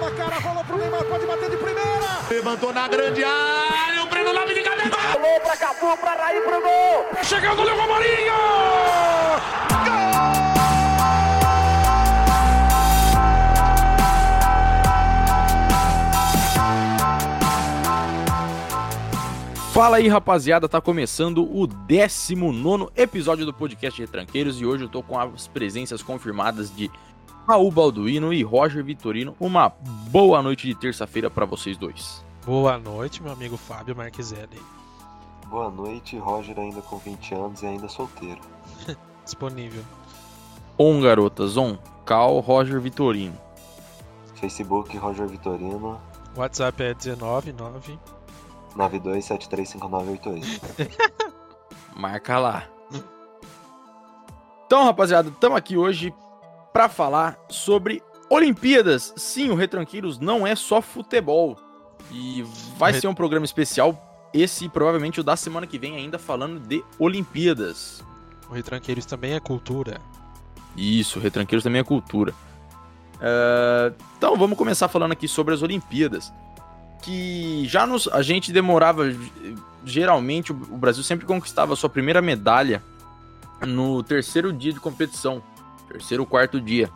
Na cara, rolou pro Neymar, pode bater de primeira. Levantou na grande área, o Breno Lopes de cabeça. Alô pra Cafu, pra Raí, pro gol. Chegou o goleiro Romarinho. Fala aí, rapaziada, tá começando o 19 episódio do podcast Retranqueiros e hoje eu tô com as presenças confirmadas de Raul Balduino e Roger Vitorino. Uma boa noite de terça-feira pra vocês dois. Boa noite, meu amigo Fábio Marquiselli. Boa noite, Roger ainda com 20 anos e ainda solteiro. Disponível. On, garotas, on. Cal Roger Vitorino. Facebook, Roger Vitorino, WhatsApp é 199. 92735988. Marca lá. Então, rapaziada, estamos aqui hoje pra falar sobre Olimpíadas. Sim, o Retranqueiros não é só futebol. E vai Re- ser um programa especial. Esse provavelmente o da semana que vem, ainda falando de Olimpíadas. O Retranqueiros também é cultura. Isso, Retranqueiros também é cultura. É, Então, vamos começar falando aqui sobre as Olimpíadas. Que já nos, a gente demorava. Geralmente, o o Brasil sempre conquistava a sua primeira medalha no terceiro dia de competição. Terceiro ou quarto dia.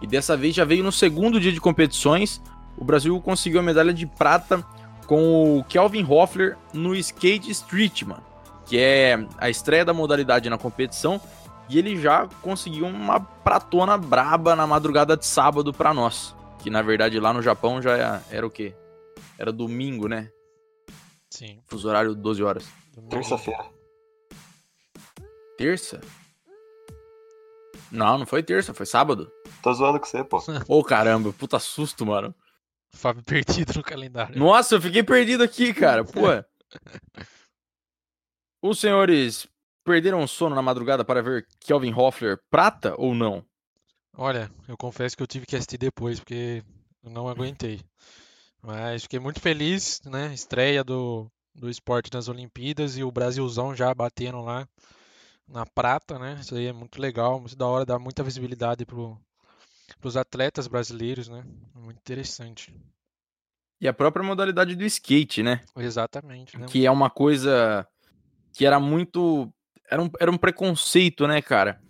E dessa vez já veio no segundo dia de competições. O Brasil conseguiu a medalha de prata com o Kelvin Hoffler no skate street, mano. Que é a estreia da modalidade na competição e ele já conseguiu uma pratona braba na madrugada de sábado pra nós. Que na verdade lá no Japão já era, era o quê? Era domingo, né? Sim. Fuso horário 12 horas. Terça-feira. Terça? Não, não foi terça, foi sábado. Tô zoando com você, pô. Ô caramba, puta susto, mano. Fábio perdido no calendário. Nossa, eu fiquei perdido aqui, cara. Pô. Os senhores perderam o sono na madrugada para ver Kelvin Hoffler prata ou não? Olha, eu confesso que eu tive que assistir depois, porque eu não aguentei. Mas fiquei muito feliz, né? Estreia do, do esporte nas Olimpíadas e o Brasilzão já batendo lá na prata, né? Isso aí é muito legal, muito da hora, dá muita visibilidade pro, pros atletas brasileiros, né? Muito interessante. E a própria modalidade do skate, né? Exatamente, né? que é uma coisa que era muito. Era um, era um preconceito, né, cara?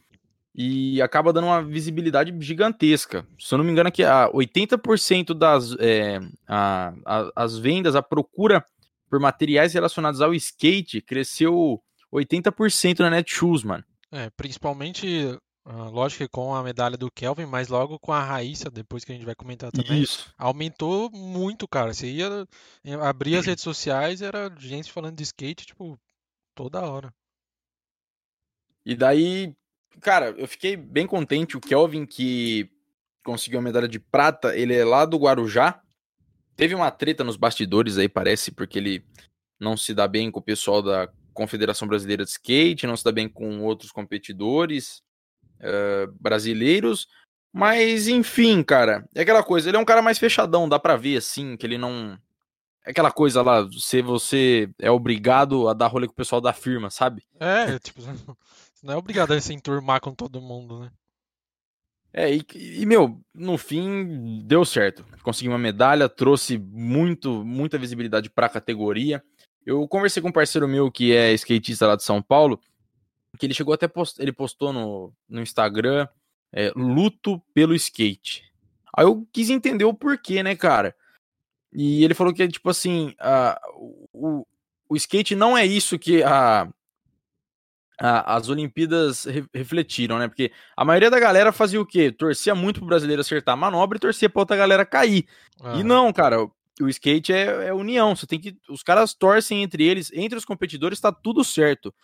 E acaba dando uma visibilidade gigantesca. Se eu não me engano, aqui a 80% das é, a- a- as vendas, a procura por materiais relacionados ao skate cresceu 80% na Netshoes, mano. É, principalmente, ah, lógico que com a medalha do Kelvin, mas logo com a Raíssa, depois que a gente vai comentar também, Isso. aumentou muito, cara. Você ia eh, abrir as redes sociais, era gente falando de skate, tipo, toda hora. E daí, cara, eu fiquei bem contente. O Kelvin, que conseguiu a medalha de prata, ele é lá do Guarujá. Teve uma treta nos bastidores aí, parece, porque ele não se dá bem com o pessoal da Confederação Brasileira de Skate, não se dá bem com outros competidores eh, brasileiros. Mas, enfim, cara, é aquela coisa. Ele é um cara mais fechadão, dá pra ver, assim, que ele não. É aquela coisa lá, se você é obrigado a dar rolê com o pessoal da firma, sabe? É, tipo, você não é obrigado a se enturmar com todo mundo, né? É, e, e, meu, no fim deu certo. Consegui uma medalha, trouxe muito, muita visibilidade pra categoria. Eu conversei com um parceiro meu que é skatista lá de São Paulo, que ele chegou até post... ele postou no, no Instagram é, luto pelo skate. Aí eu quis entender o porquê, né, cara? E ele falou que, tipo assim, a, o, o skate não é isso que a, a- as Olimpíadas re- refletiram, né? Porque a maioria da galera fazia o quê? Torcia muito pro brasileiro acertar a manobra e torcia pra outra galera cair. E Aham. não, cara, o skate é, é união. Você tem que. Os caras torcem entre eles, entre os competidores, tá tudo certo.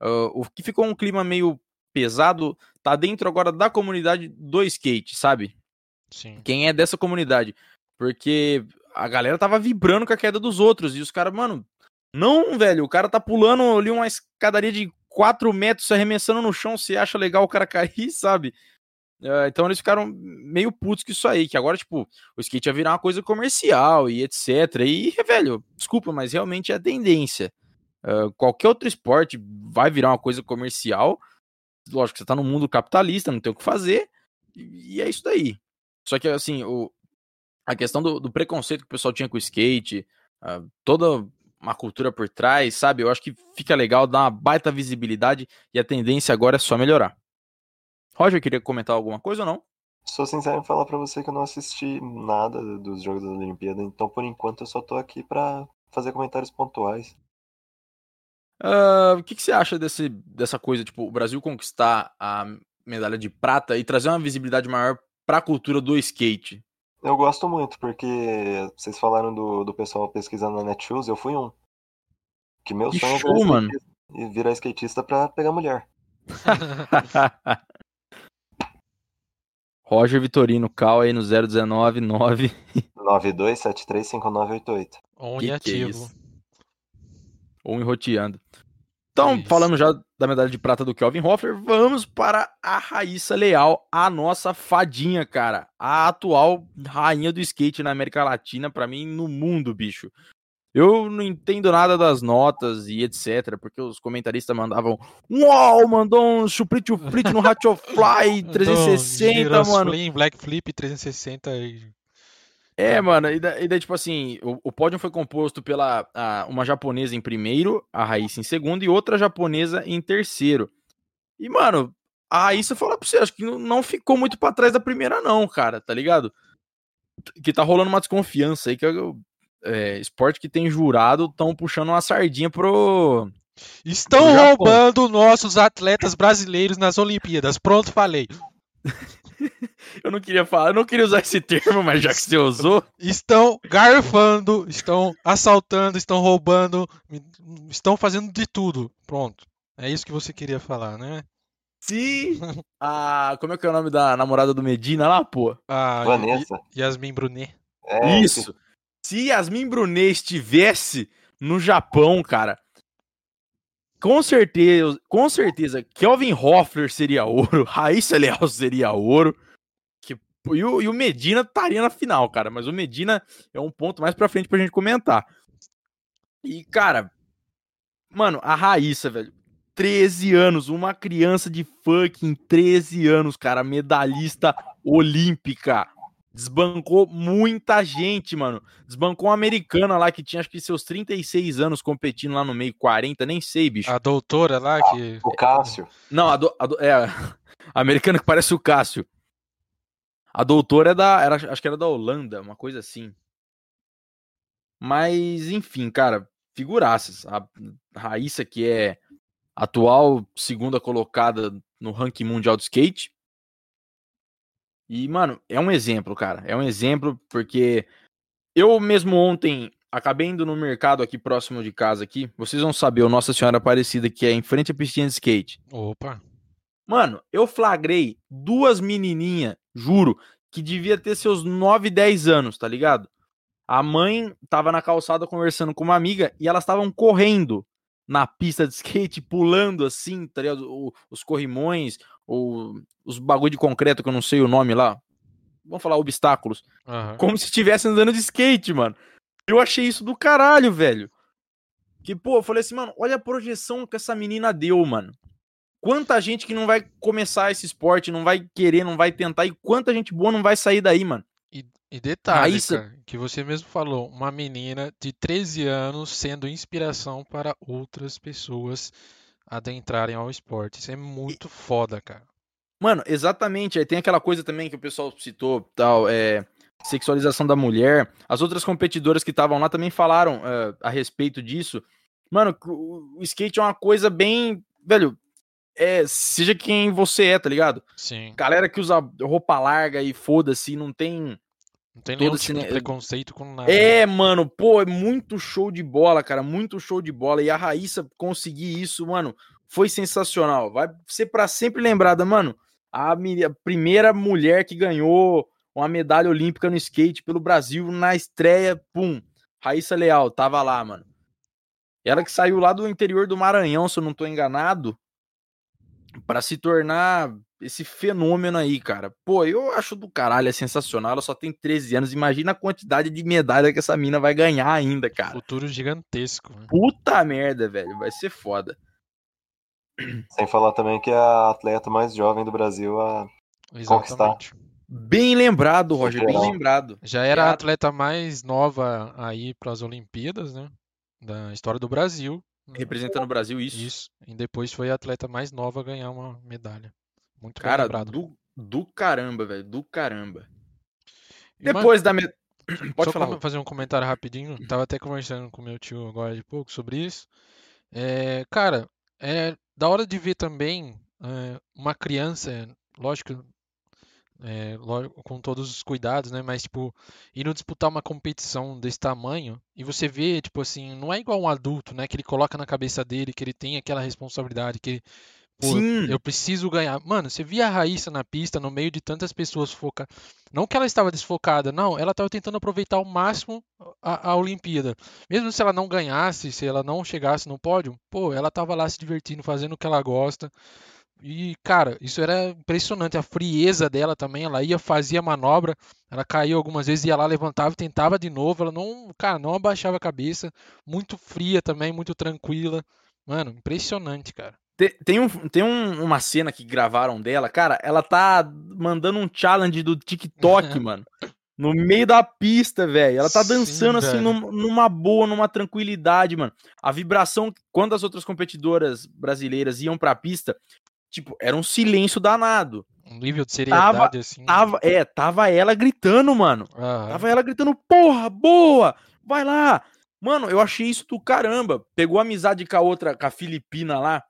Ah, o que ficou um clima meio pesado tá dentro agora da comunidade do skate, sabe? Sim. Quem é dessa comunidade. Porque a galera tava vibrando com a queda dos outros. E os caras, mano, não, velho. O cara tá pulando ali uma escadaria de 4 metros, se arremessando no chão. Você acha legal o cara cair, sabe? Ah, então eles ficaram meio putos com isso aí. Que agora, tipo, o skate ia virar uma coisa comercial e etc. E, velho, desculpa, mas realmente é a tendência. Ah, qualquer outro esporte vai virar uma coisa comercial. Lógico você tá no mundo capitalista, não tem o que fazer. E, e é isso daí. Só que, assim, o, a questão do, do preconceito que o pessoal tinha com o skate, uh, toda uma cultura por trás, sabe? Eu acho que fica legal, dá uma baita visibilidade e a tendência agora é só melhorar. Roger, queria comentar alguma coisa ou não? Sou sincero em falar pra você que eu não assisti nada dos Jogos da Olimpíada, então por enquanto eu só tô aqui pra fazer comentários pontuais. Uh, o que, que, você acha desse, dessa coisa, tipo, o Brasil conquistar a medalha de prata e trazer uma visibilidade maior pra cultura do skate? Eu gosto muito, porque vocês falaram do, do pessoal pesquisando na Netshoes, eu fui um. Que meu Que sonho show, é virar mano. skatista pra pegar mulher. Roger Vitorino, cal aí no 0199. 92735988. On e que é ativo. Ou enroteando. Então, Isso. falando já da medalha de prata do Kelvin Hoffler, vamos para a Raíssa Leal, a nossa fadinha, cara. A atual rainha do skate na América Latina, pra mim, no mundo, bicho. Eu não entendo nada das notas e etc, porque os comentaristas mandavam Uau, mandou um chuprite chuprite no Ratio Fly 360, Então, mano. Slim, Black Flip 360 e É, mano, e da- e daí, tipo assim, o, o pódio foi composto pela a- uma japonesa em primeiro, a Raíssa em segundo, e outra japonesa em terceiro. E, mano, a Raíssa, falar pra você, acho que não- ficou muito pra trás da primeira, não, cara, tá ligado? Que tá rolando uma desconfiança aí, que é o é, esporte que tem jurado estão puxando uma sardinha pro. Estão Japão. roubando nossos atletas brasileiros nas Olimpíadas. Pronto, falei. Eu não queria falar, eu não queria usar esse termo, mas já que você usou. Estão garfando, estão assaltando, estão roubando, estão fazendo de tudo. Pronto. É isso que você queria falar, né? Se a. Como é que é o nome da namorada do Medina lá, pô? A Vanessa. Yasmin Brunet. É, Isso. Se Yasmin Brunet estivesse no Japão, cara, com certeza, com certeza, Kelvin Hoffler seria ouro, Raíssa Leal seria ouro, que, e, o, e o Medina estaria na final, cara, mas o Medina é um ponto mais pra frente pra gente comentar. E, cara, mano, a Raíssa, velho, 13 anos, uma criança de fucking 13 anos, cara, medalhista olímpica. Desbancou muita gente, mano. Desbancou uma americana lá que tinha acho que seus 36 anos competindo lá no meio, 40, nem sei, bicho. A doutora lá que. O Cássio. Não, a, do, a do- é, a americana que parece o Cássio. A doutora é da, era, acho que era da Holanda, uma coisa assim. Mas, enfim, cara, figuraças. A Raíssa, que é atual segunda colocada no ranking mundial de skate. E, mano, é um exemplo, cara. É um exemplo porque eu mesmo ontem acabei indo no mercado aqui próximo de casa aqui. Vocês vão saber, o Nossa Senhora Aparecida, que é em frente à piscina de skate. Opa. Mano, eu flagrei duas menininhas, juro, que devia ter seus 9, 10 anos, tá ligado? A mãe tava na calçada conversando com uma amiga e elas estavam correndo na pista de skate, pulando assim, tá ligado? Os corrimões, ou os bagulho de concreto que eu não sei o nome lá. Vamos falar obstáculos. Aham. Como se estivesse andando de skate, mano. Eu achei isso do caralho, velho. Que, pô, eu falei assim, mano, olha a projeção que essa menina deu, mano. Quanta gente que não vai começar esse esporte, não vai querer, não vai tentar, e quanta gente boa não vai sair daí, mano. E detalhe, Raíssa- cara, que você mesmo falou, uma menina de 13 anos sendo inspiração para outras pessoas adentrarem ao esporte. Isso é muito foda, cara. Mano, exatamente. Aí tem aquela coisa também que o pessoal citou, tal, é. Sexualização da mulher. As outras competidoras que estavam lá também falaram é, a respeito disso. Mano, o, o skate é uma coisa bem. Velho, é, seja quem você é, tá ligado? Sim. Galera que usa roupa larga e foda-se, não tem. Não tem todo tipo de preconceito com nada. É, mano, pô, é muito show de bola, cara, muito show de bola. E a Raíssa conseguir isso, mano, foi sensacional. Vai ser pra sempre lembrada, mano. A, a primeira mulher que ganhou uma medalha olímpica no skate pelo Brasil na estreia, pum. Raíssa Leal, tava lá, mano. Ela que saiu lá do interior do Maranhão, se eu não tô enganado, pra se tornar esse fenômeno aí, cara. Pô, eu acho do caralho, é sensacional. Ela só tem 13 anos. Imagina a quantidade de medalha que essa mina vai ganhar ainda, cara. Futuro gigantesco. né? Puta merda, velho. Vai ser foda. Sem falar também que é a atleta mais jovem do Brasil a. Conquistar. Exatamente. Bem lembrado, Roger, bem lembrado. Já era a atleta mais nova aí para as Olimpíadas, né? Da história do Brasil. Representando o Brasil, isso. Isso. E depois foi a atleta mais nova a ganhar uma medalha. Muito Cara, do, do caramba, velho, do caramba. E, mano, Depois da. Me... Pode falar. fazer um comentário rapidinho. Tava até conversando com meu tio agora de pouco sobre isso. É, cara, é da hora de ver também é, uma criança, lógico, é, lógico, com todos os cuidados, né? Mas, tipo, indo disputar uma competição desse tamanho e você vê, tipo assim, não é igual um adulto, né? Que ele coloca na cabeça dele que ele tem aquela responsabilidade, que ele, pô, Sim. eu preciso ganhar. Mano, você via a Raíssa na pista, no meio de tantas pessoas focadas. Não que ela estava desfocada, não, ela estava tentando aproveitar ao máximo a, a Olimpíada. Mesmo se ela não ganhasse, se ela não chegasse no pódio, pô, ela estava lá se divertindo, fazendo o que ela gosta. E, cara, isso era impressionante. A frieza dela também. Ela ia, fazia manobra, ela caiu algumas vezes, ia lá, levantava e tentava de novo. Ela não, cara, não abaixava a cabeça. Muito fria também, muito tranquila. Mano, impressionante, cara. Te- Tem, um, tem um- uma cena que gravaram dela, cara, ela tá mandando um challenge do TikTok, mano. No meio da pista, velho. Ela tá Sim, dançando assim, num- numa boa, numa tranquilidade, mano. A vibração, quando as outras competidoras brasileiras iam pra pista, tipo, era um silêncio danado. Um nível de seriedade, assim. Tava, é, tava ela gritando, mano. Aham. Tava ela gritando, porra, boa, vai lá. Mano, eu achei isso do caramba. Pegou amizade com a outra, com a Filipina lá.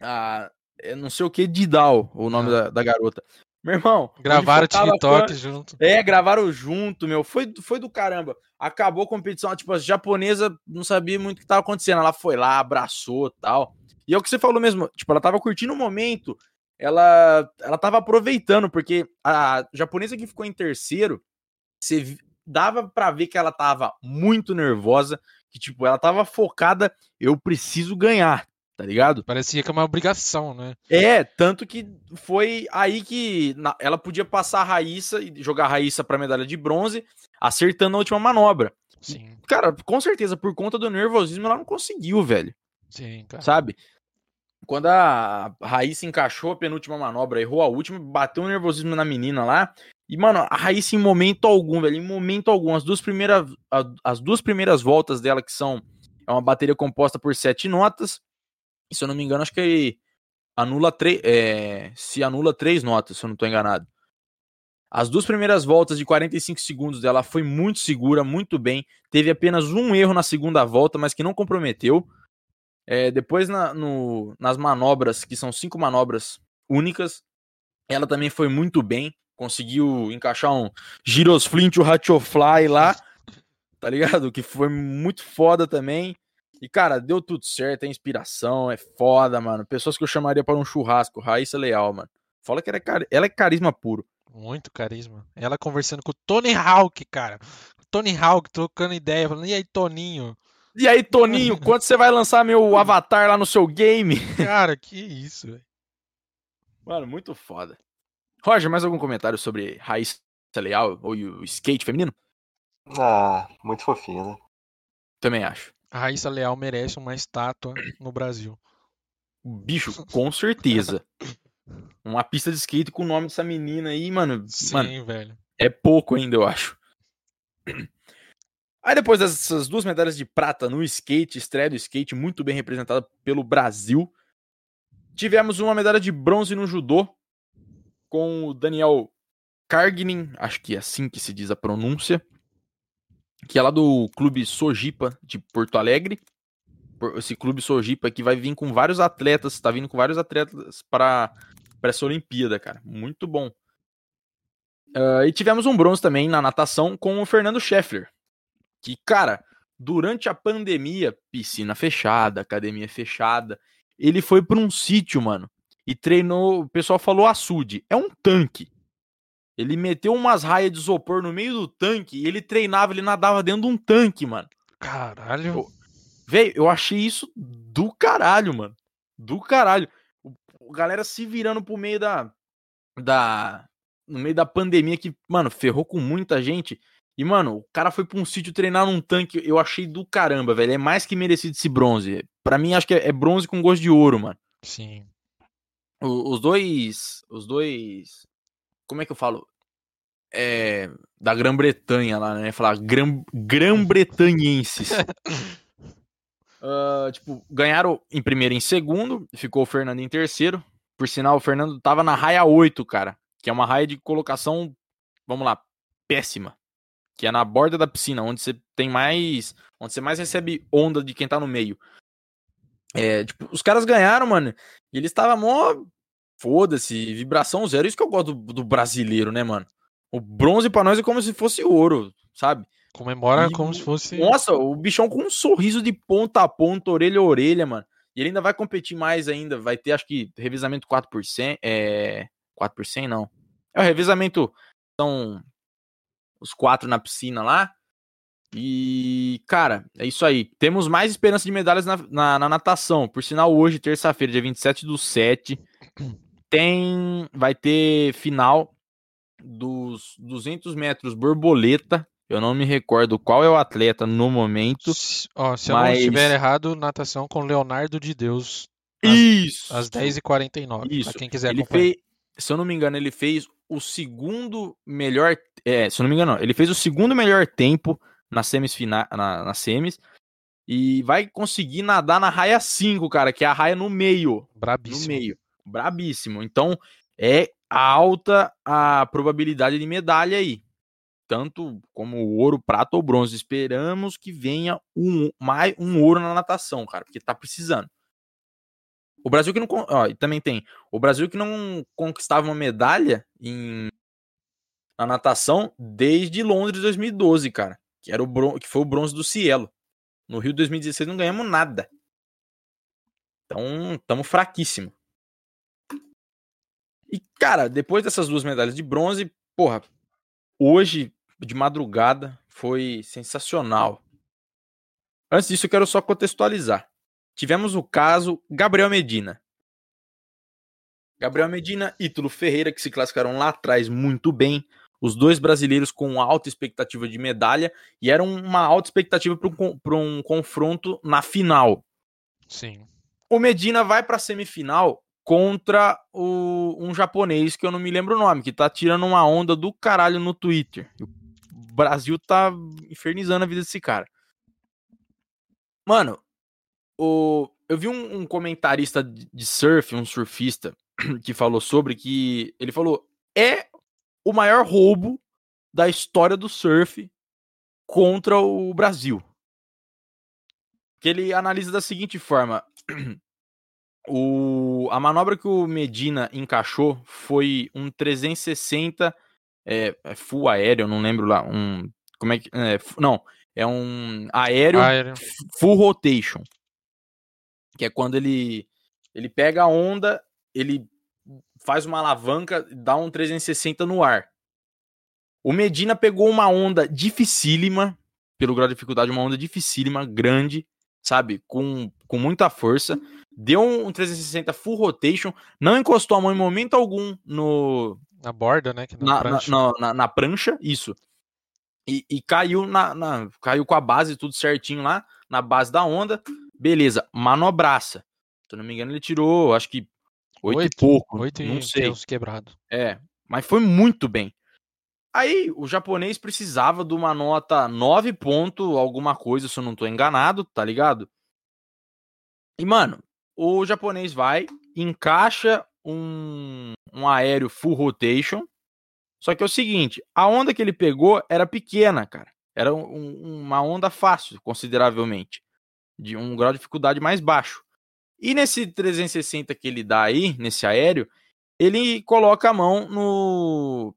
A, é não sei o que, Didal, o nome Ah. da, da garota. Meu irmão. Gravaram TikTok fã- junto. É, gravaram junto, meu. Foi, foi do caramba. Acabou a competição, tipo, a japonesa não sabia muito o que tava acontecendo. Ela foi lá, abraçou tal. E é o que você falou mesmo, tipo, ela tava curtindo o momento. Ela, ela tava aproveitando, porque a japonesa que ficou em terceiro, você dava pra ver que ela tava muito nervosa, que, tipo, ela tava focada, eu preciso ganhar, tá ligado? Parecia que é uma obrigação, né? É, tanto que foi aí que na- ela podia passar a Raíssa e jogar a Raíssa pra medalha de bronze, acertando a última manobra. Sim, Cara, com certeza, por conta do nervosismo, ela não conseguiu, velho. sim, cara. Sabe? Quando a Raíssa encaixou a penúltima manobra, errou a última, bateu um nervosismo na menina lá. E, mano, a Raíssa, em momento algum, velho, em momento algum, as duas primeiras, as duas primeiras voltas dela, que são é uma bateria composta por sete notas, se eu não me engano, acho que anula três. É, se anula três notas, se eu não tô enganado. As duas primeiras voltas de 45 segundos dela foi muito segura, muito bem. Teve apenas um erro na segunda volta, mas que não comprometeu. É, depois na- no- nas manobras, que são cinco manobras únicas, ela também foi muito bem. Conseguiu encaixar um Girosflint, o Ratchofly lá, tá ligado? Que foi muito foda também. E, cara, deu tudo certo, é inspiração, é foda, mano. Pessoas que eu chamaria para um churrasco, Raíssa Leal, mano. Fala que ela é, cari- ela é carisma puro. Muito carisma. Ela conversando com o Tony Hawk, cara. Tony Hawk trocando ideia, falando, e aí, Toninho? E aí, Toninho, quando você vai lançar meu avatar lá no seu game? Cara, que isso, velho. Mano, muito foda. Roger, mais algum comentário sobre Raíssa Leal ou o skate feminino? Ah, muito fofinho, né? Também acho. A Raíssa Leal merece uma estátua no Brasil. Bicho, com certeza. Uma pista de skate com o nome dessa menina aí, mano. Sim, Mano, velho. é pouco ainda, eu acho. Aí depois dessas duas medalhas de prata no skate, estreia do skate, muito bem representada pelo Brasil. Tivemos uma medalha de bronze no judô, com o Daniel Kargnin, acho que é assim que se diz a pronúncia, que é lá do clube Sojipa de Porto Alegre. Esse clube Sojipa que vai vir com vários atletas, tá vindo com vários atletas para essa Olimpíada, cara. Muito bom. Ah, e tivemos um bronze também na natação com o Fernando Scheffler. Que, cara, durante a pandemia, piscina fechada, academia fechada, ele foi para um sítio, mano, e treinou. O pessoal falou açude. É um tanque. Ele meteu umas raias de isopor no meio do tanque e ele treinava, ele nadava dentro de um tanque, mano. Caralho. Velho, eu achei isso do caralho, mano. Do caralho. O, o galera se virando pro meio da. da no meio da pandemia que, mano, ferrou com muita gente. E, mano, o cara foi pra um sítio treinar num tanque. Eu achei do caramba, velho. É mais que merecido esse bronze. Pra mim, acho que é, é bronze com gosto de ouro, mano. Sim. O- os dois. Os dois. Como é que eu falo? é, da Grã-Bretanha lá, né? Falar Grã- Grã-Bretanhenses. Ah, tipo, ganharam em primeiro e em segundo, ficou o Fernando em terceiro. Por sinal, o Fernando tava na raia 8, cara, que é uma raia de colocação, vamos lá, péssima. Que é na borda da piscina, onde você tem mais. Onde você mais recebe onda de quem tá no meio. É, tipo, os caras ganharam, mano. E eles estavam mó. Foda-se, vibração zero. Isso que eu gosto do, do brasileiro, né, mano? O bronze pra nós é como se fosse ouro, sabe? Comemora E como se fosse. Nossa, o bichão com um sorriso de ponta a ponta, orelha a orelha, mano. E ele ainda vai competir mais ainda. Vai ter, acho que, revezamento 4%. É. 4% não. É o revezamento. São os quatro na piscina lá. E, cara, é isso aí. Temos mais esperança de medalhas na, na, na natação. Por sinal, hoje, terça-feira, dia 27 do 7, tem. Vai ter final dos 200 metros borboleta. Eu não me recordo qual é o atleta no momento. Se, ó, se eu não Mas- estiver errado, natação com Leonardo de Deus, Às- Isso! às 10h49. Isso. Pra quem quiser ele acompanhar. fez, se eu não me engano, ele fez o segundo melhor. É, se eu não me engano, não, ele fez o segundo melhor tempo na semis, fina, na, na semis. E vai conseguir nadar na raia 5, cara, que é a raia no meio. No Brabíssimo. meio. Brabíssimo. Então, é alta a probabilidade de medalha aí. Tanto como ouro, prata ou bronze. Esperamos que venha um, mais um ouro na natação, cara, porque tá precisando. O Brasil que não. Ó, também tem. O Brasil que não conquistava uma medalha em, na natação desde Londres 2012, cara. Que, era o bron... que foi o bronze do Cielo. No Rio 2016 não ganhamos nada. Então, estamos fraquíssimo. E, cara, depois dessas duas medalhas de bronze, porra, hoje, de madrugada, foi sensacional. Antes disso, eu quero só contextualizar. Tivemos o caso Gabriel Medina. Gabriel Medina e Ítalo Ferreira, que se classificaram lá atrás muito bem. Os dois brasileiros com alta expectativa de medalha e era uma alta expectativa para um, pra um confronto na final. Sim. O Medina vai pra semifinal contra o, um japonês que eu não me lembro o nome, que tá tirando uma onda do caralho no Twitter. O Brasil tá infernizando a vida desse cara. Mano, o, eu vi um, um comentarista de surf, um surfista, que falou sobre que. Ele falou: é o maior roubo da história do surf contra o Brasil. Que ele analisa da seguinte forma: o, a manobra que o Medina encaixou foi um 360 é, é full aéreo, não lembro lá, um como é que é, não, é um aéreo Aéreo. full rotation. Que é quando ele ele pega a onda, ele faz uma alavanca, dá um 360 no ar. O Medina pegou uma onda dificílima, pelo grau de dificuldade, uma onda dificílima, grande, sabe? Com, com muita força. Deu um 360 full rotation, não encostou a mão em momento algum no, Na borda, né? na na, prancha. na- na- na prancha, isso. E, e caiu na, caiu com a base tudo certinho lá, na base da onda. Beleza, manobraça. Se eu não me engano, ele tirou, acho que oito, e Oito, pouco. Oito não e sei. Quebrado. É, mas foi muito bem. Aí o japonês precisava de uma nota 9 ponto alguma coisa, se eu não tô enganado, tá ligado? E mano, o japonês vai, encaixa um, um aéreo full rotation. Só que é o seguinte, a onda que ele pegou era pequena, cara. Era um- um- uma onda fácil, consideravelmente. De um grau de dificuldade mais baixo. E nesse 360 que ele dá aí, nesse aéreo, ele coloca a mão no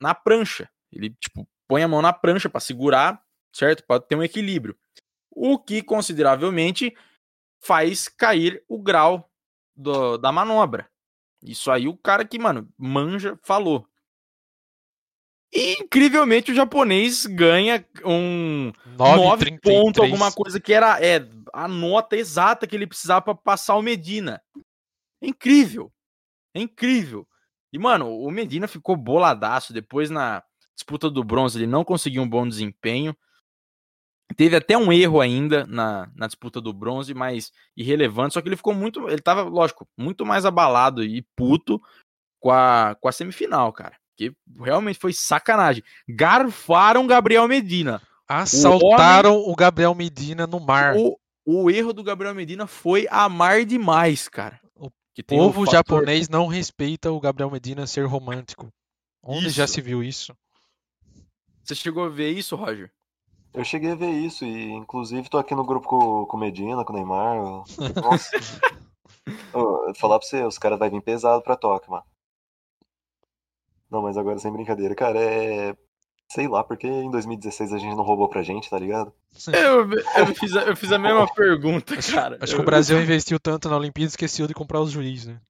na prancha. Ele tipo põe a mão na prancha para segurar, certo? Para ter um equilíbrio. O que consideravelmente faz cair o grau do- da manobra. Isso aí o cara que, mano, manja falou. E, incrivelmente o japonês ganha um 9 9,33. pontos, alguma coisa que era é, a nota exata que ele precisava para passar o Medina. É incrível. É incrível. E, mano, o Medina ficou boladaço. Depois, na disputa do bronze, ele não conseguiu um bom desempenho. Teve até um erro ainda na, na disputa do bronze, mas irrelevante. Só que ele ficou muito. Ele tava, lógico, muito mais abalado e puto com a, com a semifinal, cara. Porque realmente foi sacanagem. Garfaram Gabriel Medina. Assaltaram o, o Gabriel Medina no mar. O, o, erro do Gabriel Medina foi amar demais, cara. O povo um japonês não respeita o Gabriel Medina ser romântico. Onde isso. já se viu isso? Você chegou a ver isso, Roger? Eu cheguei a ver isso e, inclusive, tô aqui no grupo com, com o Medina, com o Neymar. Nossa. oh, falar pra você, os caras vão vir pesado pra Tóquio, mano. Não, mas agora sem brincadeira, cara, é. Sei lá, porque em 2016 a gente não roubou pra gente, tá ligado? Eu, eu, fiz, a, eu fiz a mesma pergunta, cara. Acho que o Brasil investiu tanto na Olimpíada e esqueceu de comprar os juízes, né?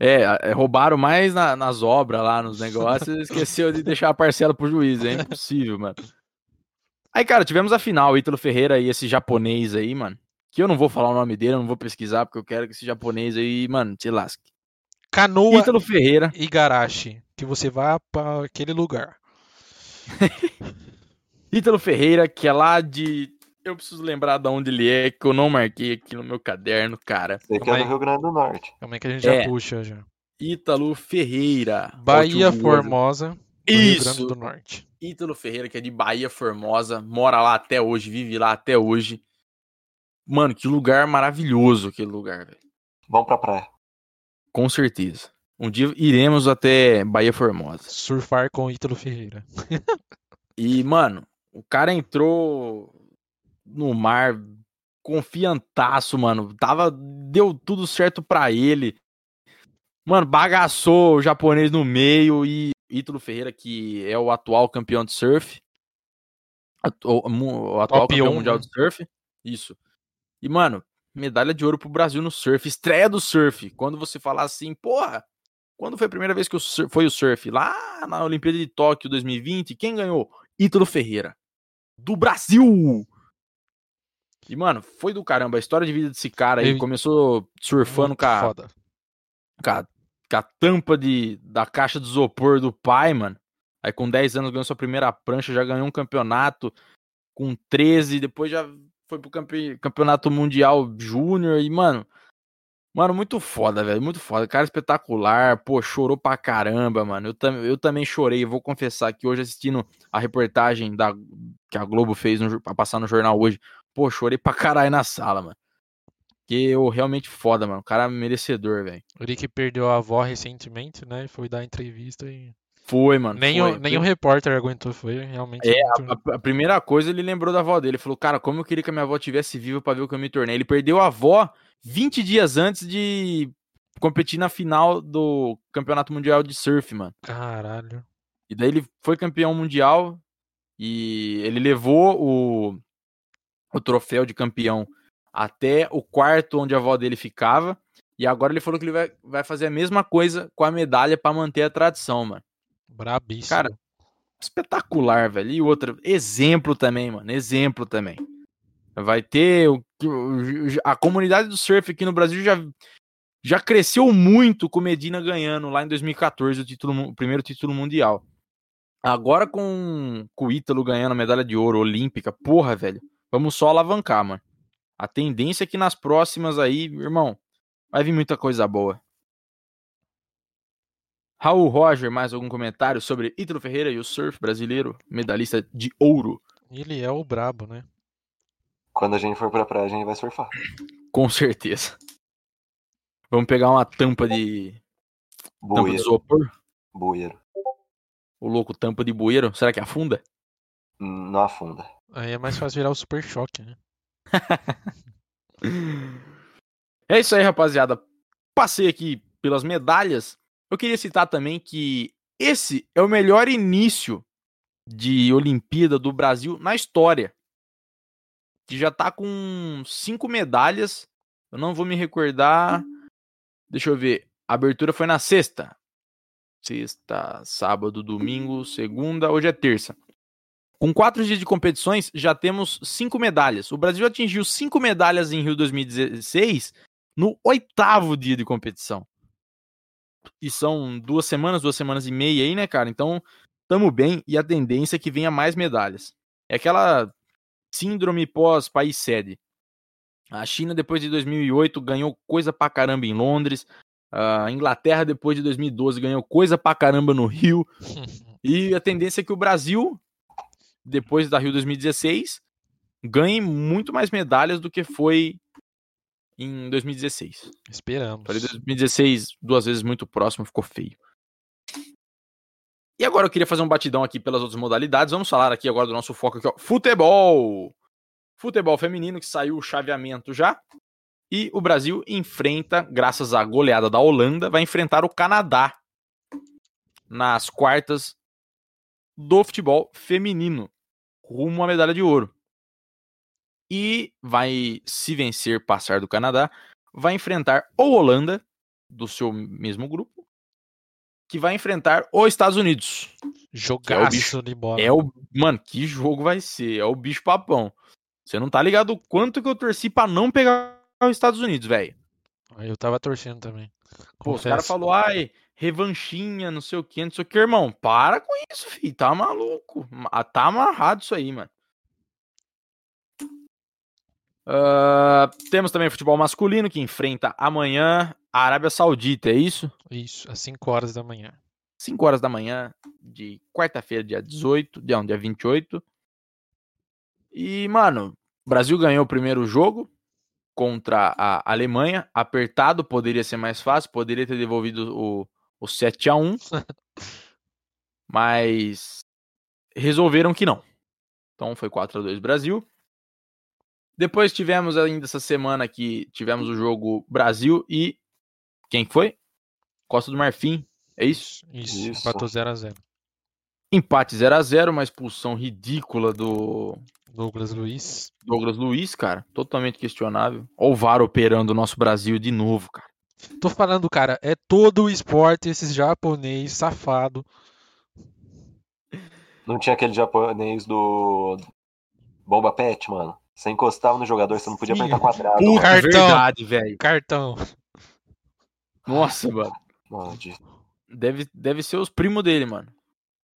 É, é, roubaram mais na, nas obras lá, nos negócios, esqueceu de deixar a parcela pro juiz. É impossível, mano. Aí, cara, tivemos a final, Ítalo Ferreira e esse japonês aí, mano. Que eu não vou falar o nome dele, eu não vou pesquisar, porque eu quero que esse japonês aí, mano, te lasque. Canoa Ítalo Ferreira. Igarashi. Que você vá para aquele lugar. Ítalo Ferreira, que é lá de. Eu preciso lembrar de onde ele é, que eu não marquei aqui no meu caderno, cara. Você que é do Rio Grande do Norte. Como é que a gente é. já puxa já? Ítalo Ferreira. Bahia Formosa. Isso. Rio Grande do Norte. Ítalo Ferreira, que é de Bahia Formosa, mora lá até hoje, vive lá até hoje. Mano, que lugar maravilhoso aquele lugar, velho. Vamos pra praia. Com certeza. Um dia iremos até Bahia Formosa. Surfar com Ítalo Ferreira. e, mano, o cara entrou no mar confiantaço, mano. Tava, deu tudo certo para ele. Mano, bagaçou o japonês no meio e Ítalo Ferreira, que é o atual campeão de surf. O, o atual Top campeão 1, mundial né? de surf. Isso. E, mano, medalha de ouro pro Brasil no surf. Estreia do surf. Quando você falar assim, porra, quando foi a primeira vez que foi o surf? Lá na Olimpíada de Tóquio 2020, quem ganhou? Ítalo Ferreira. Do Brasil! E, mano, foi do caramba. A história de vida desse cara aí começou surfando com a, com a, a, tampa de, da caixa de isopor do pai, mano. Aí com 10 anos ganhou sua primeira prancha, já ganhou um campeonato. Com 13, depois já foi pro campeonato mundial júnior. E, mano, Mano, muito foda, velho. Muito foda. Cara espetacular. Pô, chorou pra caramba, mano. Eu, tam, eu também chorei. Vou confessar que hoje, assistindo a reportagem da, que a Globo fez no, pra passar no jornal hoje, pô, chorei pra caralho na sala, mano. Que eu realmente foda, mano. O cara é merecedor, velho. O Rick perdeu a avó recentemente, né? Foi dar entrevista e. Foi, mano. Nem, foi. O, nem o repórter aguentou, foi realmente. É, muito... a, a, primeira coisa ele lembrou da avó dele. Ele falou, cara, como eu queria que a minha avó tivesse viva para ver o que eu me tornei. Ele perdeu a avó 20 dias antes de competir na final do Campeonato Mundial de Surf, mano. Caralho. E daí ele foi campeão mundial e ele levou o, o troféu de campeão até o quarto onde a avó dele ficava. E agora ele falou que ele vai, vai fazer a mesma coisa com a medalha para manter a tradição, mano. Brabíssimo. Cara, espetacular, velho. E outra, exemplo também, mano. Exemplo também. Vai ter. A comunidade do surf aqui no Brasil já, já cresceu muito com Medina ganhando lá em 2014 o, título, o primeiro título mundial. Agora com, com o Ítalo ganhando a medalha de ouro olímpica, porra, velho. Vamos só alavancar, mano. A tendência é que nas próximas aí, irmão, vai vir muita coisa boa. Raul Roger, mais algum comentário sobre Ítalo Ferreira e o surf brasileiro, medalhista de ouro? Ele é o brabo, né? Quando a gente for pra praia, a gente vai surfar. Com certeza. Vamos pegar uma tampa de. Bueiro. Tampa de isopor? Bueiro. O louco, tampa de bueiro. Será que afunda? Não afunda. Aí é mais fácil virar o super choque, né? É isso aí, rapaziada. Passei aqui pelas medalhas. Eu queria citar também que esse é o melhor início de Olimpíada do Brasil na história que já tá com cinco medalhas. Eu não vou me recordar. Deixa eu ver. A abertura foi na sexta. Sexta, sábado, domingo, segunda, hoje é terça. Com quatro dias de competições, já temos cinco medalhas. O Brasil atingiu cinco medalhas em Rio 2016 no oitavo dia de competição. E são duas semanas, duas semanas e meia aí, né, cara? Então, tamo bem e a tendência é que venha mais medalhas. É aquela síndrome pós-país sede. A China, depois de 2008, ganhou coisa pra caramba em Londres. A Inglaterra, depois de 2012, ganhou coisa pra caramba no Rio. E a tendência é que o Brasil, depois da Rio 2016, ganhe muito mais medalhas do que foi em 2016. Esperamos. Falei 2016 duas vezes muito próximo, ficou feio. E agora eu queria fazer um batidão aqui pelas outras modalidades. Vamos falar aqui agora do nosso foco aqui, ó. Futebol! Futebol feminino que saiu o chaveamento já. E o Brasil enfrenta, graças à goleada da Holanda, vai enfrentar o Canadá nas quartas do futebol feminino, rumo à medalha de ouro. E vai, se vencer, passar do Canadá, vai enfrentar ou Holanda, do seu mesmo grupo, que vai enfrentar os Estados Unidos. Jogaço bicho- de bola. É o. Mano, que jogo vai ser? É o bicho papão. Você não tá ligado o quanto que eu torci pra não pegar os Estados Unidos, velho. Eu tava torcendo também. Pô, caras Confesso. falaram, ai, revanchinha, não sei o que, não sei o que, irmão. Para com isso, filho. Tá maluco. Ma- Tá amarrado isso aí, mano. Ah, temos também o futebol masculino que enfrenta amanhã a Arábia Saudita, é isso? Isso, às 5 horas da manhã. 5 horas da manhã de quarta-feira, dia 18, não, dia 28. E, mano, o Brasil ganhou o primeiro jogo contra a Alemanha, apertado, poderia ser mais fácil, poderia ter devolvido o, o 7 a 1 mas resolveram que não. Então foi 4 a 2 Brasil. Depois tivemos ainda essa semana que tivemos o jogo Brasil e quem que foi? Costa do Marfim, é isso? Isso, Isso. empatou 0x0. Empate 0 a 0 uma expulsão ridícula do Douglas Luiz. Douglas Luiz, cara. Totalmente questionável. Olha o VAR operando o nosso Brasil de novo, cara. Tô falando, cara, é todo o esporte esses japonês safado. Não tinha aquele japonês do Bomba Pet, mano. Você encostava no jogador, você não podia Sim. apertar quadrado. Puta, mano. Cartão. verdade, velho. Cartão. Nossa, mano. Maldito. Deve, deve ser os primos dele, mano.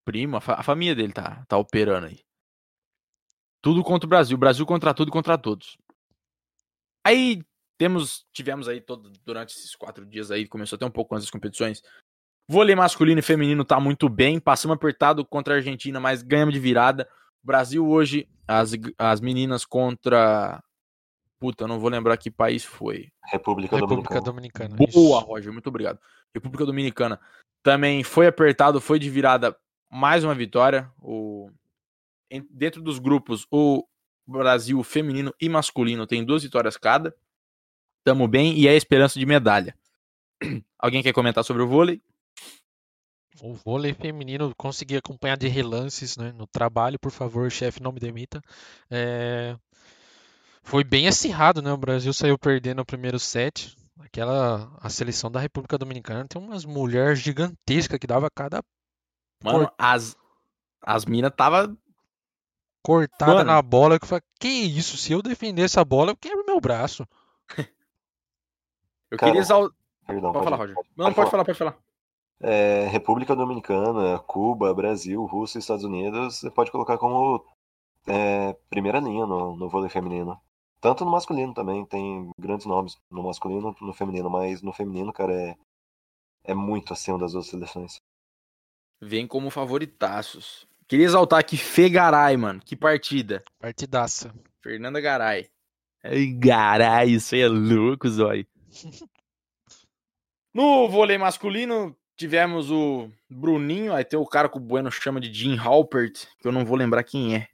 Primo, a, fa- a família dele tá, tá operando aí. Tudo contra o Brasil. Brasil contra tudo e contra todos. Aí temos, tivemos aí todo, durante esses quatro dias aí, começou até um pouco antes das competições. Vôlei masculino e feminino tá muito bem. Passamos apertado contra a Argentina, mas ganhamos de virada. Brasil hoje, as, as meninas contra. Puta, não vou lembrar que país foi. República, República Dominicana. Dominicana. Boa, isso. Roger, muito obrigado. República Dominicana também foi apertado, foi de virada, mais uma vitória. O... Dentro dos grupos, o Brasil feminino e masculino tem duas vitórias cada. Tamo bem e é esperança de medalha. Alguém quer comentar sobre o vôlei? O vôlei feminino consegui acompanhar de relances né, no trabalho, por favor, chefe, não me demita. É, Foi bem acirrado, né? O Brasil saiu perdendo o primeiro set. Aquela a seleção da República Dominicana tem umas mulheres gigantescas que dava cada Mano, as, as minas tava. cortada Mano. na bola que eu falei, que isso? Se eu defender essa bola, eu quebro meu braço. Eu Cara, queria exaltar. Perdão, Pode falar, pode- Roger. Não, pode falar, pode falar. É, República Dominicana, Cuba, Brasil, Rússia e Estados Unidos, você pode colocar como é, primeira linha no, no vôlei feminino. Tanto no masculino também, tem grandes nomes no masculino no feminino, mas no feminino, cara, é, é muito acima das outras seleções. Vem como favoritaços. Queria exaltar aqui Fegaray, mano. Que partida. Partidaça. Fernanda Garay. Ai, Garay, isso aí é louco, zói. No vôlei masculino, tivemos o Bruninho, aí tem o cara que o Bueno chama de Jim Halpert, que eu não vou lembrar quem é.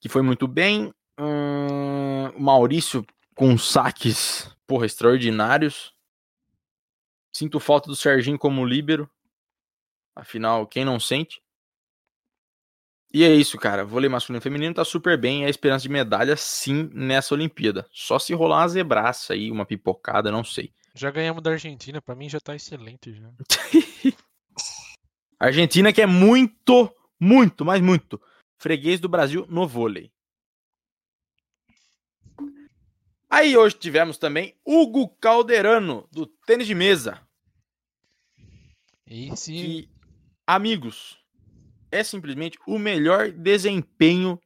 Que foi muito bem. Hum, Maurício com saques, porra, extraordinários. Sinto falta do Serginho como líbero. Afinal, quem não sente? E é isso, cara. Vôlei masculino e feminino tá super bem. É a esperança de medalha, sim, nessa Olimpíada. Só se rolar uma zebraça aí, uma pipocada, não sei. Já ganhamos da Argentina, pra mim já tá excelente já. Argentina que é muito, muito, mas muito freguês do Brasil no vôlei. Aí hoje tivemos também Hugo Calderano, do tênis de mesa. Esse que, amigos, é simplesmente o melhor desempenho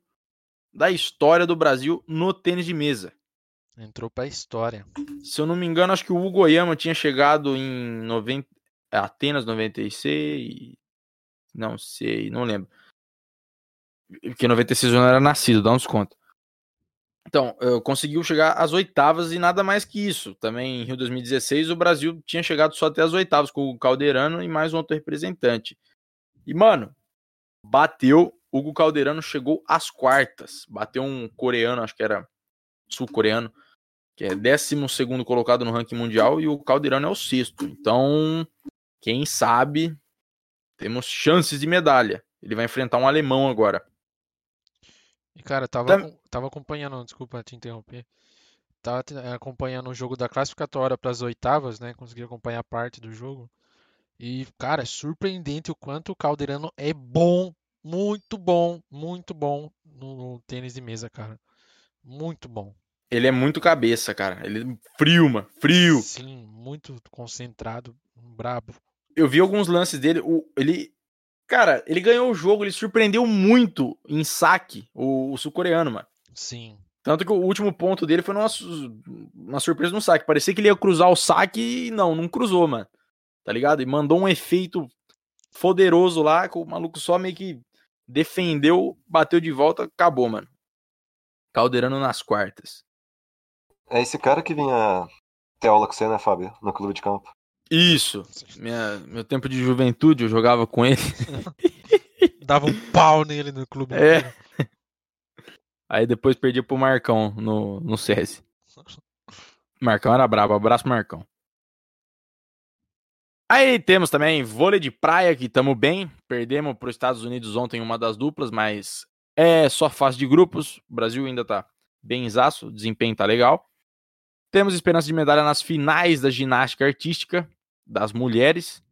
da história do Brasil no tênis de mesa. Entrou pra história. Se eu não me engano, acho que o Hugo Oyama tinha chegado em 90, Atenas 96. Não sei, não lembro. Porque 96 eu não era nascido, dá um desconto. Então, eu conseguiu chegar às oitavas e nada mais que isso. Também em Rio 2016, o Brasil tinha chegado só até as oitavas com o Calderano e mais um outro representante. E, mano, bateu. Hugo Calderano chegou às quartas. Bateu um coreano, acho que era sul-coreano, que é 12 colocado no ranking mundial, e o Calderano é o sexto. Então, quem sabe, temos chances de medalha. Ele vai enfrentar um alemão agora. E, cara, tava, tava acompanhando, desculpa te interromper. Tava acompanhando o jogo da classificatória para as oitavas, né? Consegui acompanhar parte do jogo. E, cara, é surpreendente o quanto o Calderano é bom, muito bom, muito bom no tênis de mesa, cara. Muito bom. Ele é muito cabeça, cara. Ele é frio, mano. Frio. Sim, muito concentrado, brabo. Eu vi alguns lances dele. O, ele. Cara, ele ganhou o jogo, ele surpreendeu muito em saque, o, o sul-coreano, mano. Sim. Tanto que o último ponto dele foi uma, uma surpresa no saque. Parecia que ele ia cruzar o saque e não, não cruzou, mano. Tá ligado? E mandou um efeito poderoso lá, que o maluco só meio que defendeu, bateu de volta, acabou, mano. Calderano nas quartas. É esse cara que vinha ter aula com você, né, Fábio? No clube de campo. Isso. Minha, meu tempo de juventude, eu jogava com ele. Dava um pau nele no clube. É. Aí depois perdi pro Marcão no, no SESI. Marcão era brabo. Abraço, Marcão. Aí temos também vôlei de praia, que estamos bem. Perdemos para os Estados Unidos ontem uma das duplas, mas é só fase de grupos. O Brasil ainda tá bem exaço, o desempenho tá legal. Temos esperança de medalha nas finais da ginástica artística das mulheres,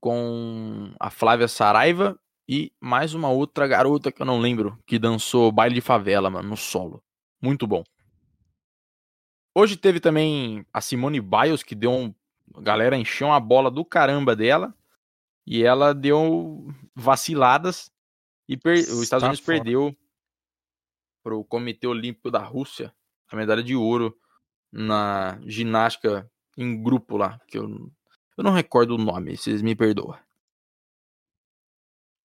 com a Flávia Saraiva e mais uma outra garota que eu não lembro, que dançou baile de favela, mano, no solo. Muito bom. Hoje teve também a Simone Biles, que deu um. A galera encheu uma bola do caramba dela. E ela deu vaciladas e per... os Estados Unidos fora. perdeu para o Comitê Olímpico da Rússia a medalha de ouro na ginástica em grupo lá, que eu, eu não recordo o nome, vocês me perdoam.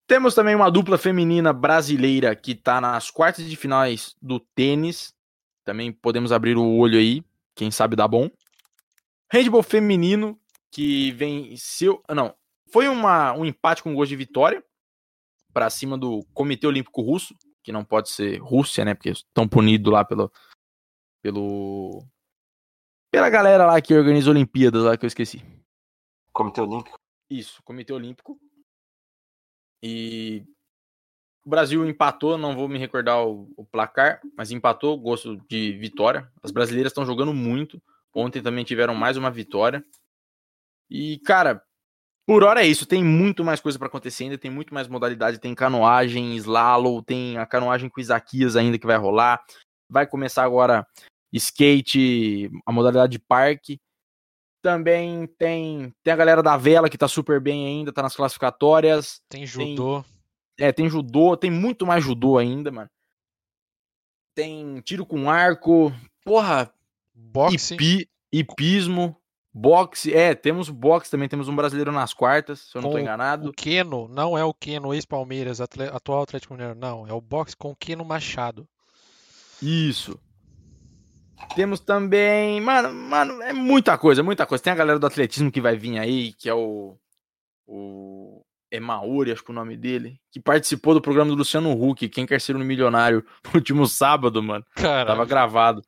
Temos também uma dupla feminina brasileira que está nas quartas de finais do tênis. Também podemos abrir o olho aí, quem sabe dá bom. Handball feminino que venceu, não, foi uma, um empate com gosto de vitória para cima do Comitê Olímpico Russo, que não pode ser Rússia, né? Porque estão punidos lá pelo, pelo. pela galera lá que organiza Olimpíadas lá que eu esqueci. Comitê Olímpico? Isso, Comitê Olímpico. E o Brasil empatou, não vou me recordar o, o placar, mas empatou, gosto de vitória. As brasileiras estão jogando muito. Ontem também tiveram mais uma vitória. E, cara, por hora é isso. Tem muito mais coisa para acontecer ainda. Tem muito mais modalidade. Tem canoagem, slalom, tem a canoagem com Isaquias ainda que vai rolar. Vai começar agora skate, a modalidade de parque. Também tem, tem a galera da vela que tá super bem ainda, tá nas classificatórias. Tem judô. Tem, é, tem judô, tem muito mais judô ainda, mano. Tem tiro com arco, porra, boxe, hipi, hipismo, boxe. É, temos boxe também, temos um brasileiro nas quartas, se eu não tô enganado. O Keno, não é o Keno ex-Palmeiras, atual Atlético Mineiro, não, é o boxe com o Keno Machado. Isso. Temos também. Mano, mano, é muita coisa, muita coisa. Tem a galera do atletismo que vai vir aí, que é o. O. Emauri, acho que é o nome dele, que participou do programa do Luciano Huck, Quem Quer Ser um Milionário, no último sábado, mano. Caralho. Tava gravado.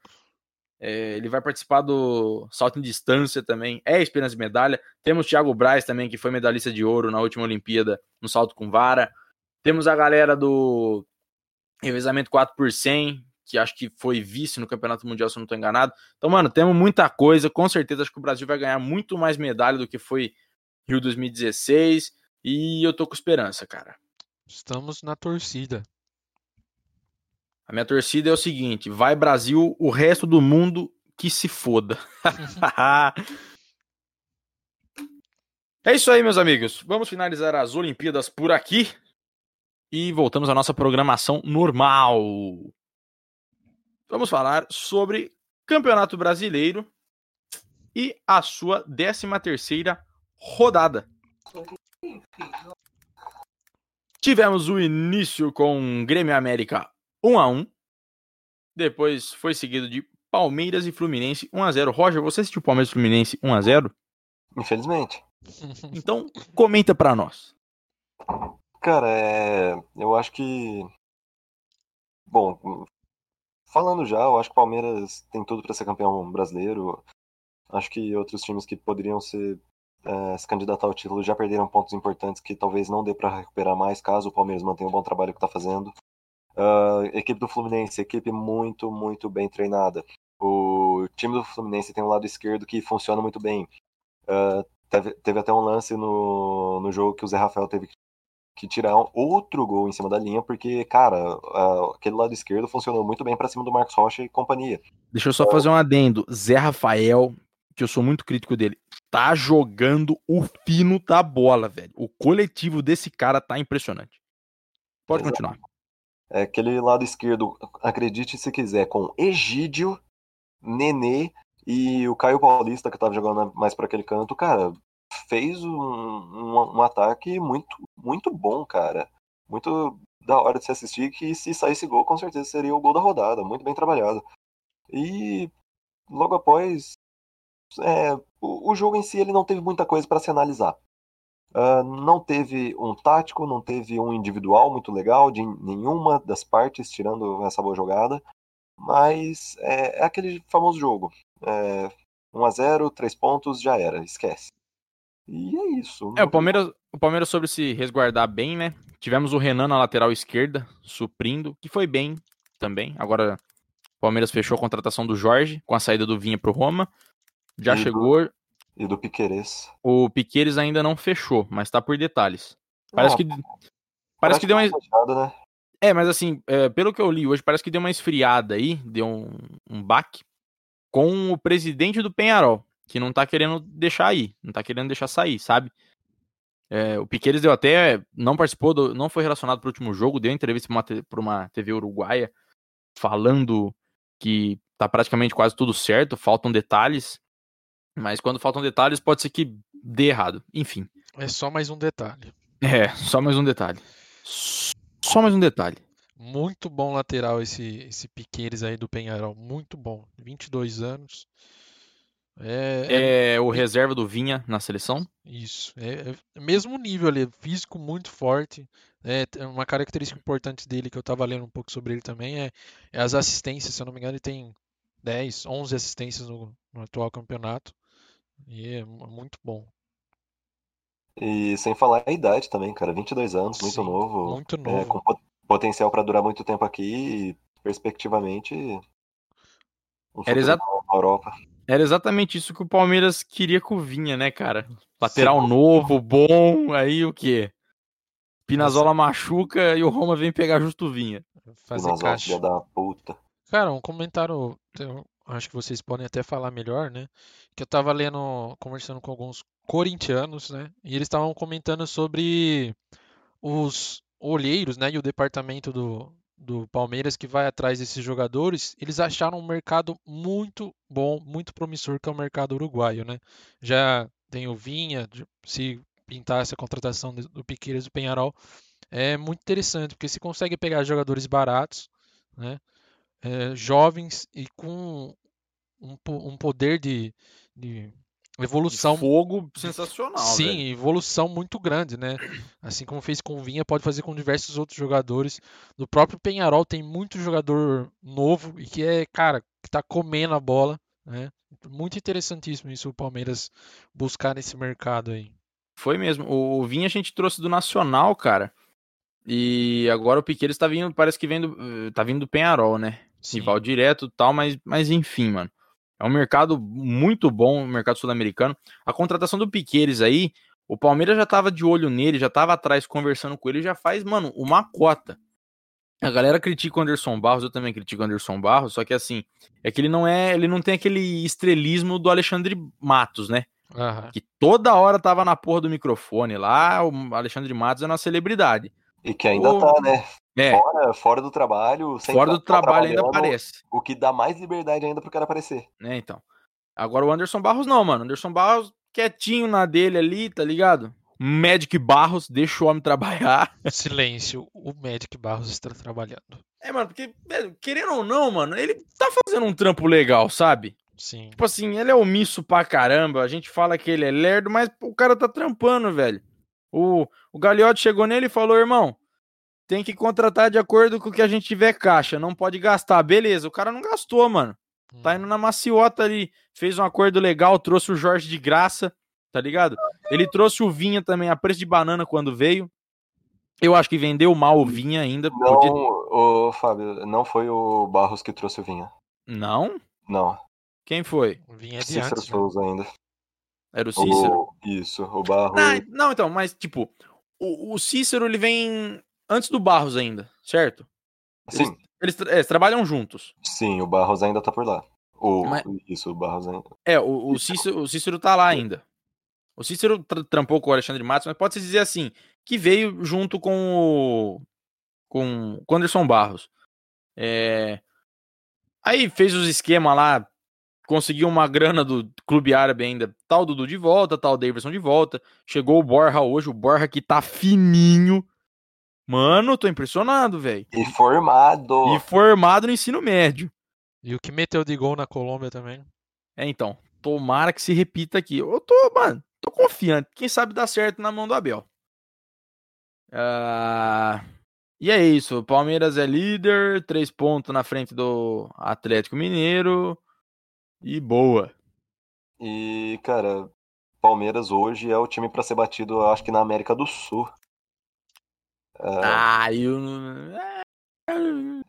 É, ele vai participar do salto em distância também. É esperança de medalha. Temos Thiago Braz também, que foi medalhista de ouro na última Olimpíada no salto com vara. Temos a galera do revezamento 4 por 100, que acho que foi vice no Campeonato Mundial, se eu não estou enganado. Então, mano, temos muita coisa. Com certeza, acho que o Brasil vai ganhar muito mais medalha do que foi Rio 2016. E eu tô com esperança, cara. Estamos na torcida. Minha torcida é o seguinte: vai Brasil, o resto do mundo que se foda. é isso aí, meus amigos. Vamos finalizar as Olimpíadas por aqui. E voltamos à nossa programação normal. vamos falar sobre Campeonato Brasileiro e a sua 13 terceira rodada. Tivemos o início com Grêmio América 1 a 1 depois foi seguido de Palmeiras e Fluminense 1 a 0 Roger, você assistiu Palmeiras e Fluminense 1 a 0 Infelizmente. Então, comenta para nós. Cara, é... eu acho que. Bom, falando já, eu acho que o Palmeiras tem tudo para ser campeão brasileiro. Acho que outros times que poderiam ser é, se candidatar ao título já perderam pontos importantes que talvez não dê para recuperar mais caso o Palmeiras mantenha o bom trabalho que está fazendo. Uh, equipe do Fluminense, equipe muito, muito bem treinada. O time do Fluminense tem um lado esquerdo que funciona muito bem. Uh, teve, teve, até um lance no, no jogo que o Zé Rafael teve que tirar outro gol em cima da linha, porque, cara, uh, aquele lado esquerdo funcionou muito bem para cima do Marcos Rocha e companhia. Deixa eu só fazer um adendo. Zé Rafael, que eu sou muito crítico dele, tá jogando o fino da bola, velho. O coletivo desse cara tá impressionante. Pode continuar. É aquele lado esquerdo, acredite se quiser, com Egídio, Nenê e o Caio Paulista, que tava jogando mais para aquele canto, cara, fez um, um, um, ataque muito, muito bom, cara. Muito da hora de se assistir, que se saísse gol, com certeza seria o gol da rodada. Muito bem trabalhado. E logo após, é, o, o, jogo em si ele não teve muita coisa para se analisar. Uh, não teve um tático, não teve um individual muito legal de nenhuma das partes, tirando essa boa jogada. Mas é, é aquele famoso jogo. É, 1 a 0 3 pontos, já era, esquece. E é isso. É, o Palmeiras, o Palmeiras soube se resguardar bem, né? Tivemos o Renan na lateral esquerda, suprindo, que foi bem também. Agora, o Palmeiras fechou a contratação do Jorge, com a saída do Vinha pro Roma. Já e chegou. Do, e do Piqueires. O Piqueires ainda não fechou, mas tá por detalhes. Parece ah, que. Parece, parece que deu uma. Fechado, né? É, mas assim, é, pelo que eu li hoje, parece que deu uma esfriada aí, deu um, um baque com o presidente do Penharol, que não tá querendo deixar aí, não tá querendo deixar sair, sabe? É, o Piqueires deu até. Não participou, do, não foi relacionado pro último jogo, deu entrevista pra uma, pra uma TV uruguaia falando que tá praticamente quase tudo certo, faltam detalhes. Mas quando faltam detalhes, pode ser que dê errado. Enfim. É só mais um detalhe. É, só mais um detalhe. Só mais um detalhe. Muito bom lateral esse, esse Piqueires aí do Penharol. Muito bom. 22 anos. É, é, é o reserva do Vinha na seleção? Isso. É, é mesmo nível ali, físico muito forte. É, uma característica importante dele que eu estava lendo um pouco sobre ele também é, é, as assistências. Se eu não me engano, ele tem 10, 11 assistências no, no atual campeonato. E é muito bom. E sem falar a idade também, cara. 22 anos, muito Sim, novo. Muito novo. É, com potencial para durar muito tempo aqui e perspectivamente. Um Era, exa Europa. Era exatamente isso que o Palmeiras queria com o Vinha, né, cara? Lateral Sim. novo, bom, aí o quê? Pinazola machuca e o Roma vem pegar justo o Vinha. Fazer Pinazola, caixa. da puta. Cara, um comentário acho que vocês podem até falar melhor, né? Que eu tava lendo, conversando com alguns corintianos, né? E eles estavam comentando sobre os olheiros, né? E o departamento do, do Palmeiras que vai atrás desses jogadores, eles acharam um mercado muito bom, muito promissor, que é o mercado uruguaio, né? Já tem o Vinha, se pintar essa contratação do Piqueiras do Penharol, é muito interessante, porque se consegue pegar jogadores baratos, né? é, jovens e com um, um poder de, de evolução. De fogo sensacional. Sim, velho. evolução muito grande, né? Assim como fez com o Vinha, pode fazer com diversos outros jogadores. No próprio Penharol tem muito jogador novo e que é, cara, que tá comendo a bola, né? Muito interessantíssimo isso o Palmeiras buscar nesse mercado aí. Foi mesmo. O Vinha a gente trouxe do Nacional, cara. E agora o Piqueires tá vindo, parece que vem do, tá vindo do Penharol, né? Sim. rival direto tal, mas, mas enfim, mano. É um mercado muito bom, o mercado sul-americano. A contratação do Piqueires aí, o Palmeiras já tava de olho nele, já tava atrás conversando com ele, já faz, mano, uma cota. A galera critica o Anderson Barros, eu também critico o Anderson Barros, só que assim, é que ele não é, ele não tem aquele estrelismo do Alexandre Matos, né? Uhum. Que toda hora tava na porra do microfone lá, o Alexandre Matos é uma celebridade. E que ainda Ô, tá, né? É, Fora, fora do trabalho. sem fora do tá- tá trabalho ainda aparece. O que dá mais liberdade ainda pro cara aparecer. né, então. Agora o Anderson Barros não, mano. Anderson Barros quietinho na dele ali, tá ligado? Magic Barros, deixa o homem trabalhar. Silêncio, o Magic Barros está trabalhando. É, mano, porque, velho, querendo ou não, mano, ele tá fazendo um trampo legal, sabe? Sim. Tipo assim, ele é omisso pra caramba. A gente fala que ele é lerdo, mas o cara tá trampando, velho. O, o Gagliotti chegou nele e falou: irmão, tem que contratar de acordo com o que a gente tiver caixa, não pode gastar. Beleza, o cara não gastou, mano. Tá indo na maciota ali, fez um acordo legal, trouxe o Jorge de graça, tá ligado? Ele trouxe o Vinha também a preço de banana quando veio. Eu acho que vendeu mal o Vinha ainda. Não, podia- ô, Fábio, não foi o Barros que trouxe o Vinha. Não? Não, Quem foi? Vinha de Cícero antes. né? Souza ainda. Era o Cícero? O- isso, o Barros. Não, não, então, mas tipo, o, o Cícero ele vem antes do Barros ainda, certo? Sim, Eles, tra- é, eles trabalham juntos. sim, o Barros ainda tá por lá. O, Mas- Isso, o Barros ainda. É, o, o, Cícero, o Cícero tá lá ainda. O Cícero tra- trampou com o Alexandre Matos, mas pode-se dizer assim, que veio junto com o. com, com o Anderson Barros. É, aí fez os esquemas lá, conseguiu uma grana do clube árabe ainda. Tal Dudu de volta, tal Davidson de volta. Chegou o Borja hoje, o Borja que tá fininho. Mano, tô impressionado, velho. E formado. E formado no ensino médio. E o que meteu de gol na Colômbia também. É, então, tomara que se repita aqui. Eu tô, mano, tô confiante. Quem sabe dá certo na mão do Abel. Ah, e é isso. O Palmeiras é líder, três pontos na frente do Atlético Mineiro. E boa. E, cara, Palmeiras hoje é o time pra ser batido, eu acho que na América do Sul. Ah, eu não.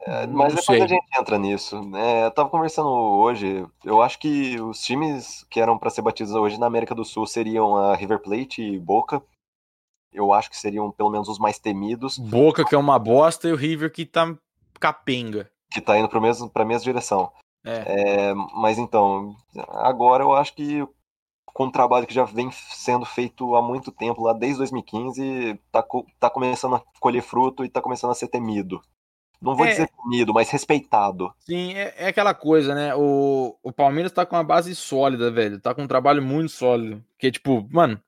É, não Mas depois sei. a gente entra nisso. É, eu tava conversando hoje, eu acho que os times que eram pra ser batidos hoje na América do Sul seriam a River Plate e Boca. Eu acho que seriam pelo menos os mais temidos, Boca que é uma bosta e o River que tá capenga. que tá indo pro mesmo, pra mesma direção. É. É, mas então, agora eu acho que com um trabalho que já vem sendo feito há muito tempo, lá desde 2015, tá, tá começando a colher fruto e tá começando a ser temido. Não vou É. dizer temido, mas respeitado. Sim, é, é aquela coisa, né? O, o Palmeiras tá com uma base sólida, velho. Tá com um trabalho muito sólido. Porque, tipo, mano,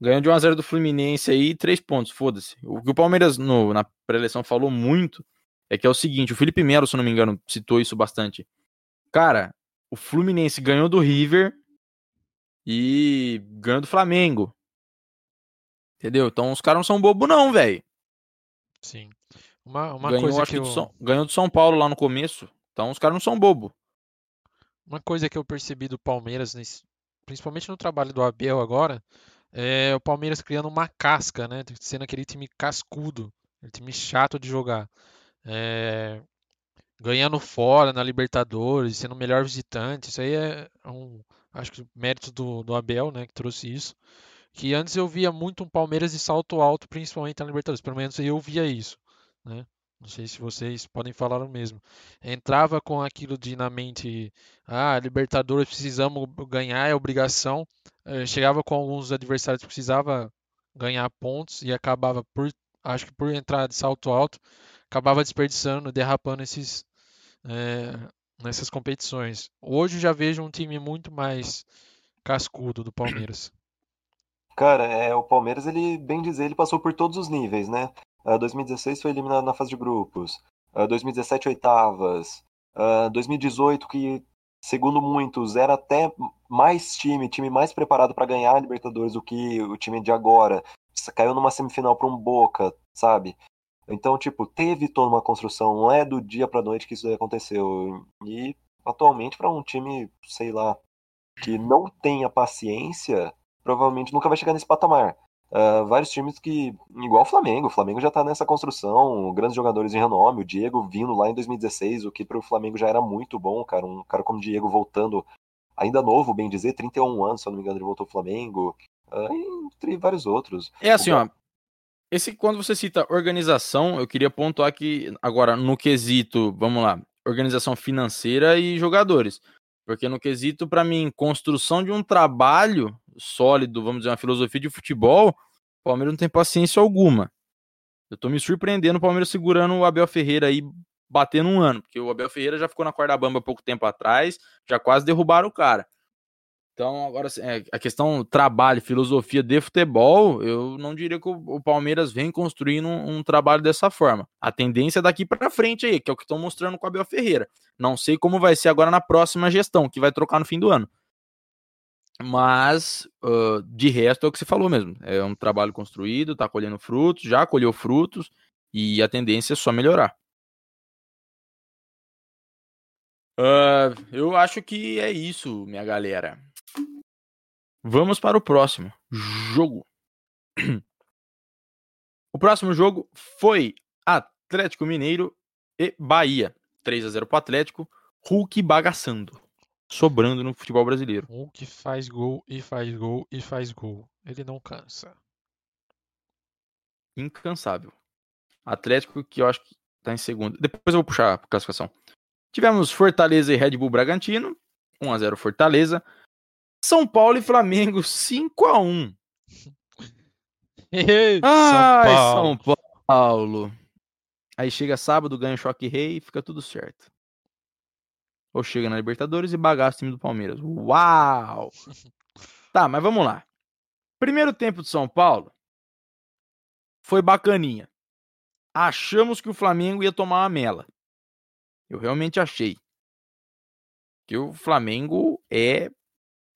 ganhou de 1x0 do Fluminense aí, três pontos, foda-se. O que o Palmeiras no, na pré-eleição falou muito é que é o seguinte: o Felipe Melo, se não me engano, citou isso bastante. Cara, o Fluminense ganhou do River e ganhou do Flamengo. Entendeu? Então os caras não são bobo, não, velho. Sim. Uma, uma Ganhou, coisa que eu, do São, ganhou do São Paulo lá no começo. Então os caras não são bobo. uma coisa que eu percebi do Palmeiras, nesse- principalmente no trabalho do Abel agora, é o Palmeiras criando uma casca, né? Sendo aquele time cascudo, aquele time chato de jogar. É, ganhando fora na Libertadores, sendo o melhor visitante. Isso aí é um, acho que mérito do, do Abel, né? Que trouxe isso. Que antes eu via muito um Palmeiras de salto alto, principalmente na Libertadores. Pelo menos eu via isso, né? Não sei se vocês podem falar o mesmo. Entrava com aquilo de na mente, ah, Libertadores precisamos ganhar, é obrigação. Eh, chegava com alguns adversários que precisava ganhar pontos e acabava por, acho que por entrar de salto alto, acabava desperdiçando, derrapando esses eh, nessas competições. Hoje já vejo um time muito mais cascudo do Palmeiras. Cara, é, o Palmeiras, ele, bem dizer, ele passou por todos os níveis, né? Ah, 2016 foi eliminado na fase de grupos. Ah, 2017, oitavas. Ah, 2018, que, segundo muitos, era até mais time, time mais preparado para ganhar a Libertadores do que o time de agora. Caiu numa semifinal para um Boca, sabe? Então, tipo, teve toda uma construção, não é do dia pra noite que isso aí aconteceu. E atualmente, para um time, sei lá, que não tenha paciência, provavelmente nunca vai chegar nesse patamar. Ah, vários times que, igual o Flamengo, o Flamengo já tá nessa construção, grandes jogadores de renome, o Diego vindo lá em 2016, o que pro Flamengo já era muito bom, cara, um cara como o Diego voltando, ainda novo, bem dizer, 31 anos, se eu não me engano, ele voltou ao Flamengo, ah, entre vários outros. É assim, ó. Esse, quando você cita organização, eu queria pontuar que, agora, no quesito, vamos lá, organização financeira e jogadores. Porque no quesito, para mim, construção de um trabalho sólido, vamos dizer, uma filosofia de futebol, o Palmeiras não tem paciência alguma. Eu tô me surpreendendo o Palmeiras segurando o Abel Ferreira aí, batendo um ano, porque o Abel Ferreira já ficou na corda bamba pouco tempo atrás, já quase derrubaram o cara. Então, agora, assim, é, a questão trabalho, filosofia de futebol, eu não diria que o, Palmeiras vem construindo um, um, trabalho dessa forma. A tendência é daqui para frente aí, que é o que estão mostrando com o Abel Ferreira. Não sei como vai ser agora na próxima gestão, que vai trocar no fim do ano. Mas, uh, de resto, é o que você falou mesmo. É um trabalho construído, tá colhendo frutos, já colheu frutos, e a tendência é só melhorar. Uh, eu acho que é isso, minha galera. Vamos para o próximo jogo. O próximo jogo foi Atlético Mineiro e Bahia. 3 a 0 para o Atlético. Hulk bagaçando. Sobrando no futebol brasileiro. Hulk faz gol e faz gol e faz gol. Ele não cansa. Incansável. Atlético que eu acho que tá em segundo. Depois eu vou puxar a classificação. Tivemos Fortaleza e Red Bull Bragantino. 1 a 0 Fortaleza. São Paulo e Flamengo 5 a 1 Ai, São Paulo. São Paulo. Aí chega sábado, ganha o choque rei e fica tudo certo. Ou chega na Libertadores e bagaça o time do Palmeiras. Uau! Tá, mas vamos lá. Primeiro tempo de São Paulo foi bacaninha. Achamos que o Flamengo ia tomar uma mela. Eu realmente achei. Que o Flamengo é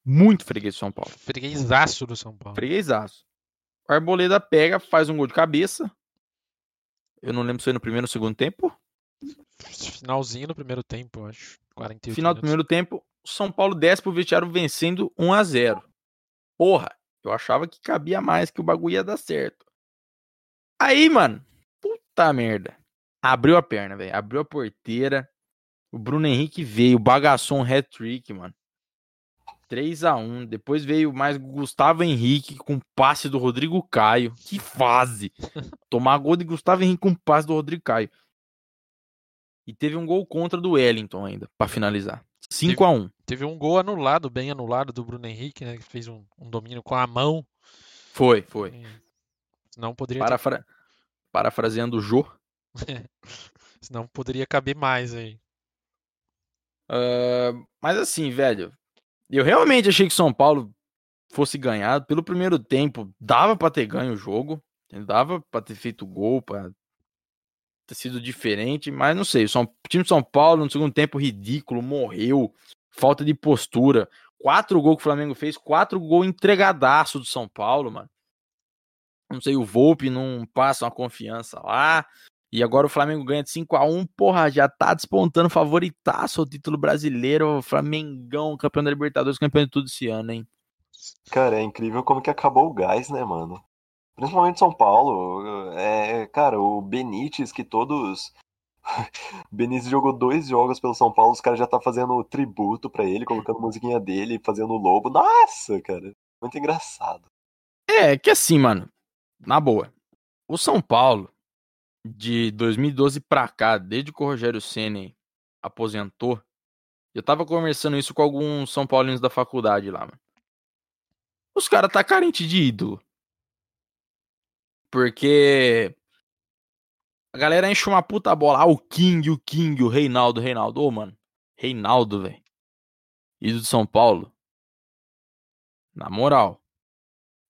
muito freguês do São Paulo. Freguesaço do São Paulo. Freguesaço. O Arboleda pega, faz um gol de cabeça. Eu não lembro se foi no primeiro ou segundo tempo. Finalzinho do primeiro tempo, acho. 48 Final minutos. do primeiro tempo, o São Paulo desce pro vestiário vencendo 1 a 0 Porra, eu achava que cabia mais, que o bagulho ia dar certo. Aí, mano, puta merda. Abriu a perna, velho. Abriu a porteira. O Bruno Henrique veio, bagaçou um hat-trick, mano. 3 a 1 Depois veio mais Gustavo Henrique com passe do Rodrigo Caio. Que fase! Tomar gol de Gustavo Henrique com passe do Rodrigo Caio. E teve um gol contra do Wellington ainda, para finalizar. 5 a 1 Teve um gol anulado, bem anulado do Bruno Henrique, né? Que fez um, um domínio com a mão. Foi, foi. Não poderia. Parafra... Ter... Parafraseando o Jô. Senão poderia caber mais aí. Uh, mas assim, velho, eu realmente achei que São Paulo fosse ganhado. Pelo primeiro tempo, dava para ter ganho o jogo. Dava para ter feito gol, para ter sido diferente, mas não sei. O time de São Paulo, no segundo tempo, ridículo, morreu. Falta de postura. Quatro gols que o Flamengo fez, quatro gols entregadaço do São Paulo, mano. Não sei, o Volpe não passa uma confiança lá. E agora o Flamengo ganha de 5 a 1 porra, já tá despontando favoritaço o título brasileiro, Flamengão, campeão da Libertadores, campeão de tudo esse ano, hein? Cara, é incrível como que acabou o gás, né, mano? Principalmente São Paulo. É, cara, o Benítez, que todos. Benítez jogou dois jogos pelo São Paulo, os caras já tá fazendo tributo para ele, colocando musiquinha dele, fazendo o lobo. Nossa, cara, muito engraçado. É, que assim, mano, na boa. O São Paulo, de 2012 pra cá, desde que o Rogério Ceni aposentou, eu tava conversando isso com alguns São Paulinos da faculdade lá, mano. Os caras tá carente de ídolo. Porque a galera enche uma puta bola. Ah, o King, o King, o Reinaldo, Reinaldo. Ô, mano. Reinaldo, velho. Ídolo de São Paulo. Na moral.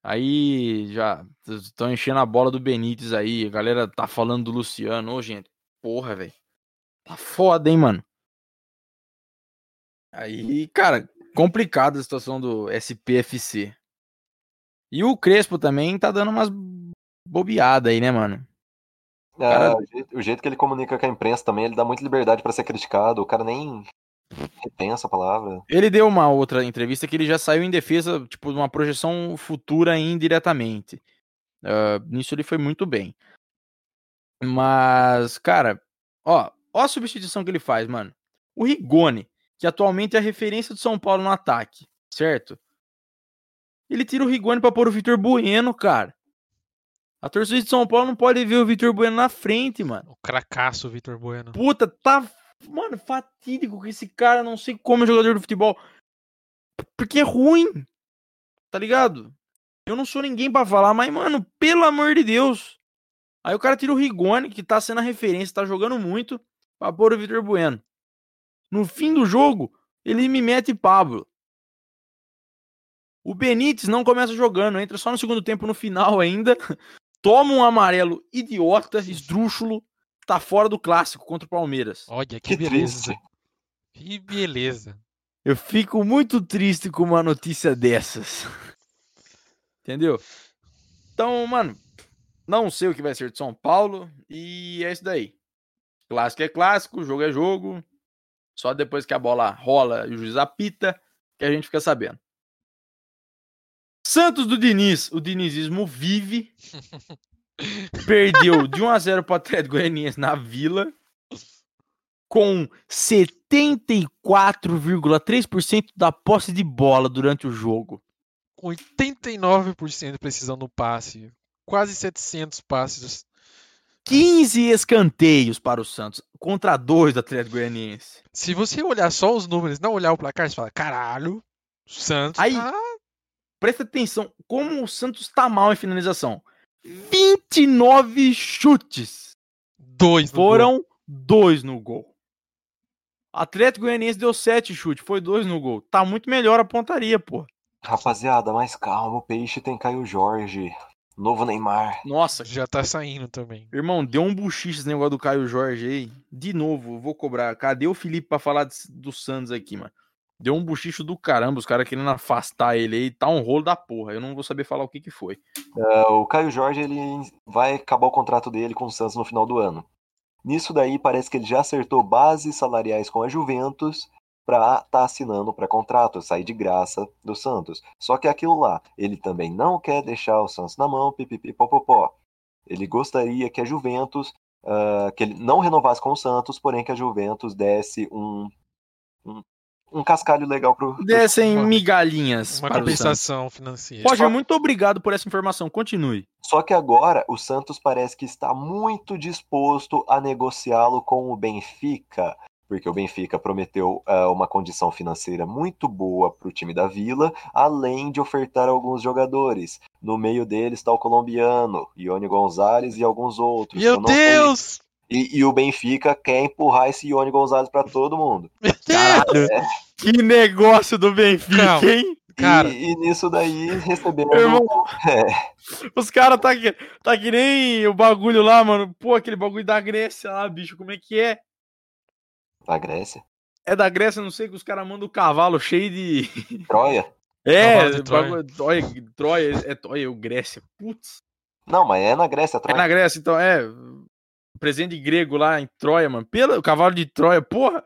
Aí já estão enchendo a bola do Benítez aí. A galera tá falando do Luciano. Ô, gente, porra, velho. Tá foda, hein, mano. Aí, cara, complicada a situação do SPFC. E o Crespo também tá dando umas bobeadas aí, né, mano? É, cara... o, jeito, o, jeito, que ele comunica com a imprensa também, ele dá muita liberdade para ser criticado. O cara nem repensa a palavra. Ele deu uma outra entrevista que ele já saiu em defesa, tipo, de uma projeção futura indiretamente. Uh, nisso ele foi muito bem. Mas, cara, ó, ó a substituição que ele faz, mano. O Rigoni, que atualmente é a referência do São Paulo no ataque, certo? Ele tira o Rigoni pra pôr o Vitor Bueno, cara. A torcida de São Paulo não pode ver o Vitor Bueno na frente, mano. O cracaço Vitor Bueno. Puta, tá Mano, fatídico que esse cara não sei como é jogador de futebol. Porque é ruim. Tá ligado? Eu não sou ninguém para falar, mas, mano, pelo amor de Deus. Aí o cara tira o Rigoni, que tá sendo a referência, tá jogando muito, pra pôr o Vitor Bueno. No fim do jogo, ele me mete Pablo. O Benítez não começa jogando, entra só no segundo tempo, no final ainda. Toma um amarelo idiota, esdrúxulo, tá fora do clássico contra o Palmeiras. Olha, que, Que beleza. triste. Que beleza. Eu fico muito triste com uma notícia dessas. Entendeu? Então, mano, não sei o que vai ser de São Paulo e é isso daí. Clássico é clássico, jogo é jogo. Só depois que a bola rola e o juiz apita que a gente fica sabendo. Santos do Diniz, o dinizismo vive. Perdeu de 1 a 0 para o Atlético Goianiense na Vila com 74,3% da posse de bola durante o jogo. Com 89% de precisão no passe. Quase 700 passes. 15 escanteios para o Santos contra dois do Atlético Goianiense. Se você olhar só os números, não olhar o placar, você fala, caralho, Santos Aí- tá Presta atenção como o Santos tá mal em finalização. 29 chutes. dois no gol. Foram dois no gol. Atlético Goianiense deu sete chutes, foi dois no gol. Tá muito melhor a pontaria, pô. Rapaziada, mais calma. O peixe tem Caio Jorge. Novo Neymar. Nossa, Já tá saindo também. irmão, deu um buchiche esse negócio do Caio Jorge aí. De novo, vou cobrar. Cadê o Felipe pra falar de- do Santos aqui, mano? Deu um buchicho do caramba, os caras querendo afastar ele aí. Tá um rolo da porra. Eu não vou saber falar o que que foi. É, o Caio Jorge ele vai acabar o contrato dele com o Santos no final do ano. Nisso daí parece que ele já acertou bases salariais com a Juventus para estar assinando para contrato, sair de graça do Santos. Só que é aquilo lá, ele também não quer deixar o Santos na mão, pipipi popopó. Ele gostaria que a Juventus, ah, que ele não renovasse com o Santos, porém que a Juventus desse um um, um cascalho legal pro, Dessem Uma- migalhinhas Uma para o Santos. compensação financeira. Roger, muito obrigado por essa informação. Continue. Só que agora o Santos parece que está muito disposto a negociá-lo com o Benfica, porque o Benfica prometeu ah, uma condição financeira muito boa para o time da Vila, além de ofertar alguns jogadores. No meio deles está o colombiano, Ione Gonzalez e alguns outros. Meu Eu não sei- Deus! E, e o Benfica quer empurrar esse Ione Gonzalez para todo mundo. Caralho, que negócio do Benfica, Calma. hein? Cara, E, e nisso daí recebendo. Irmão, É, os caras tá que, tá que nem o bagulho lá, mano. Pô, aquele bagulho da Grécia lá, bicho, como é que é? da Grécia. É da Grécia, não sei, que os caras mandam o cavalo cheio de. Troia? É, de Troia. bagulho- Troia, Troia, é Troia, o Grécia. Putz. Não, mas é na Grécia, É Troia. na Grécia, então, é. Presente grego lá em Troia, mano. Pelo o cavalo de Troia, porra.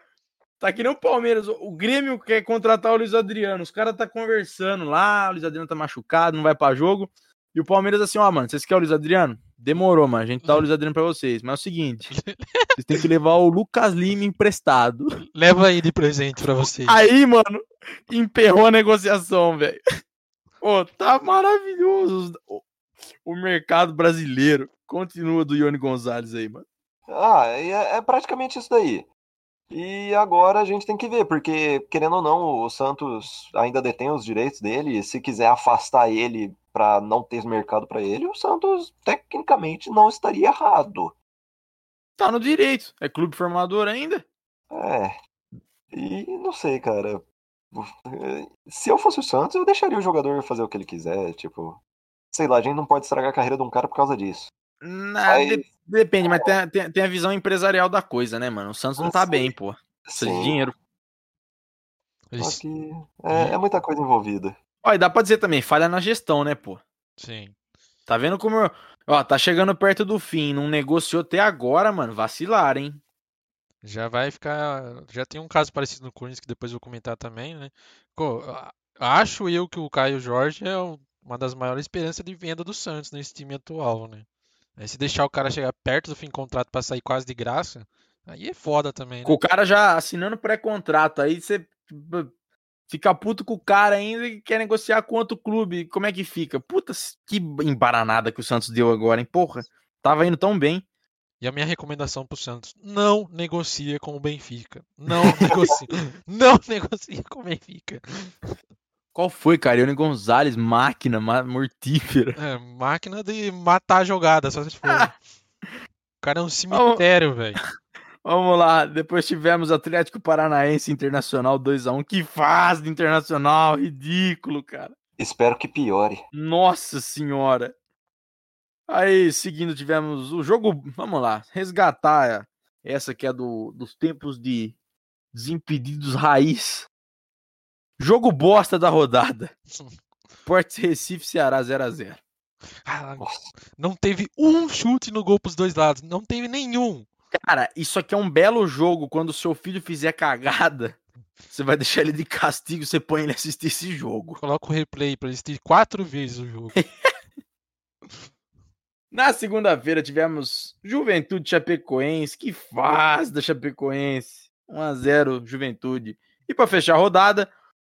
Tá que nem o Palmeiras. O Grêmio quer contratar o Luiz Adriano. Os caras tá conversando lá. O Luiz Adriano tá machucado, não vai pra jogo. E o Palmeiras assim, ó, mano, vocês querem o Luiz Adriano? Demorou, mano. A gente dá o Luiz Adriano pra vocês. Mas é o seguinte: vocês têm que levar o Lucas Lima emprestado. leva aí de presente pra vocês. Aí, mano, emperrou a negociação, velho. Ô, tá maravilhoso o mercado brasileiro. Continua do Ione Gonzalez aí, mano. Ah, é, é praticamente isso daí. E agora a gente tem que ver, porque, querendo ou não, o Santos ainda detém os direitos dele. E se quiser afastar ele pra não ter mercado pra ele, o Santos tecnicamente não estaria errado. Tá no direito. É clube formador ainda? É. E não sei, cara. Se eu fosse o Santos, eu deixaria o jogador fazer o que ele quiser. Tipo, sei lá, a gente não pode estragar a carreira de um cara por causa disso. Na- Aí- de- depende, mas tem, a- tem, tem a visão empresarial da coisa, né, mano? O Santos não tá bem, pô. Precisa de dinheiro. só Isso, que é, é muita coisa envolvida. Ó, e dá pra dizer também, falha na gestão, né, pô? Sim. Tá vendo como. Ó, tá chegando perto do fim. Não negociou até agora, mano. Vacilar, hein? Já vai ficar. Já tem um caso parecido no Corinthians que depois eu vou comentar também, né? A- Acho eu que o Caio Jorge é uma das maiores esperanças de venda do Santos nesse time atual, né? Aí se deixar o cara chegar perto do fim do contrato pra sair quase de graça, aí é foda também, né? Com o cara já assinando pré-contrato. Aí você tipo, fica puto com o cara ainda e quer negociar com outro clube. Como é que fica? Puta, que embaranada que o Santos deu agora, hein? Porra, tava indo tão bem. E a minha recomendação pro Santos, não negocie com o Benfica. Não negocie. não negocie com o Benfica. Qual foi, cara? Ione Gonzalez, máquina mortífera. É, máquina de matar a jogada, só se for. cara é um cemitério, velho. Vamos lá, depois tivemos Atlético Paranaense Internacional 2x1. Que fase do Internacional, ridículo, cara. Espero que piore. Nossa senhora. Aí, seguindo, tivemos o jogo. Vamos lá, resgatar essa que é do, dos tempos de Desimpedidos Raiz. Jogo bosta da rodada. Portes Recife, Ceará 0x0. Ah, não teve um chute no gol pros dois lados. Não teve nenhum. Cara, isso aqui é um belo jogo. Quando o seu filho fizer cagada, você vai deixar ele de castigo, você põe ele assistir esse jogo. Coloca o replay pra assistir quatro vezes o jogo. Na segunda-feira tivemos Juventude Chapecoense. Que fase da Chapecoense. 1x0 Juventude. E para fechar a rodada,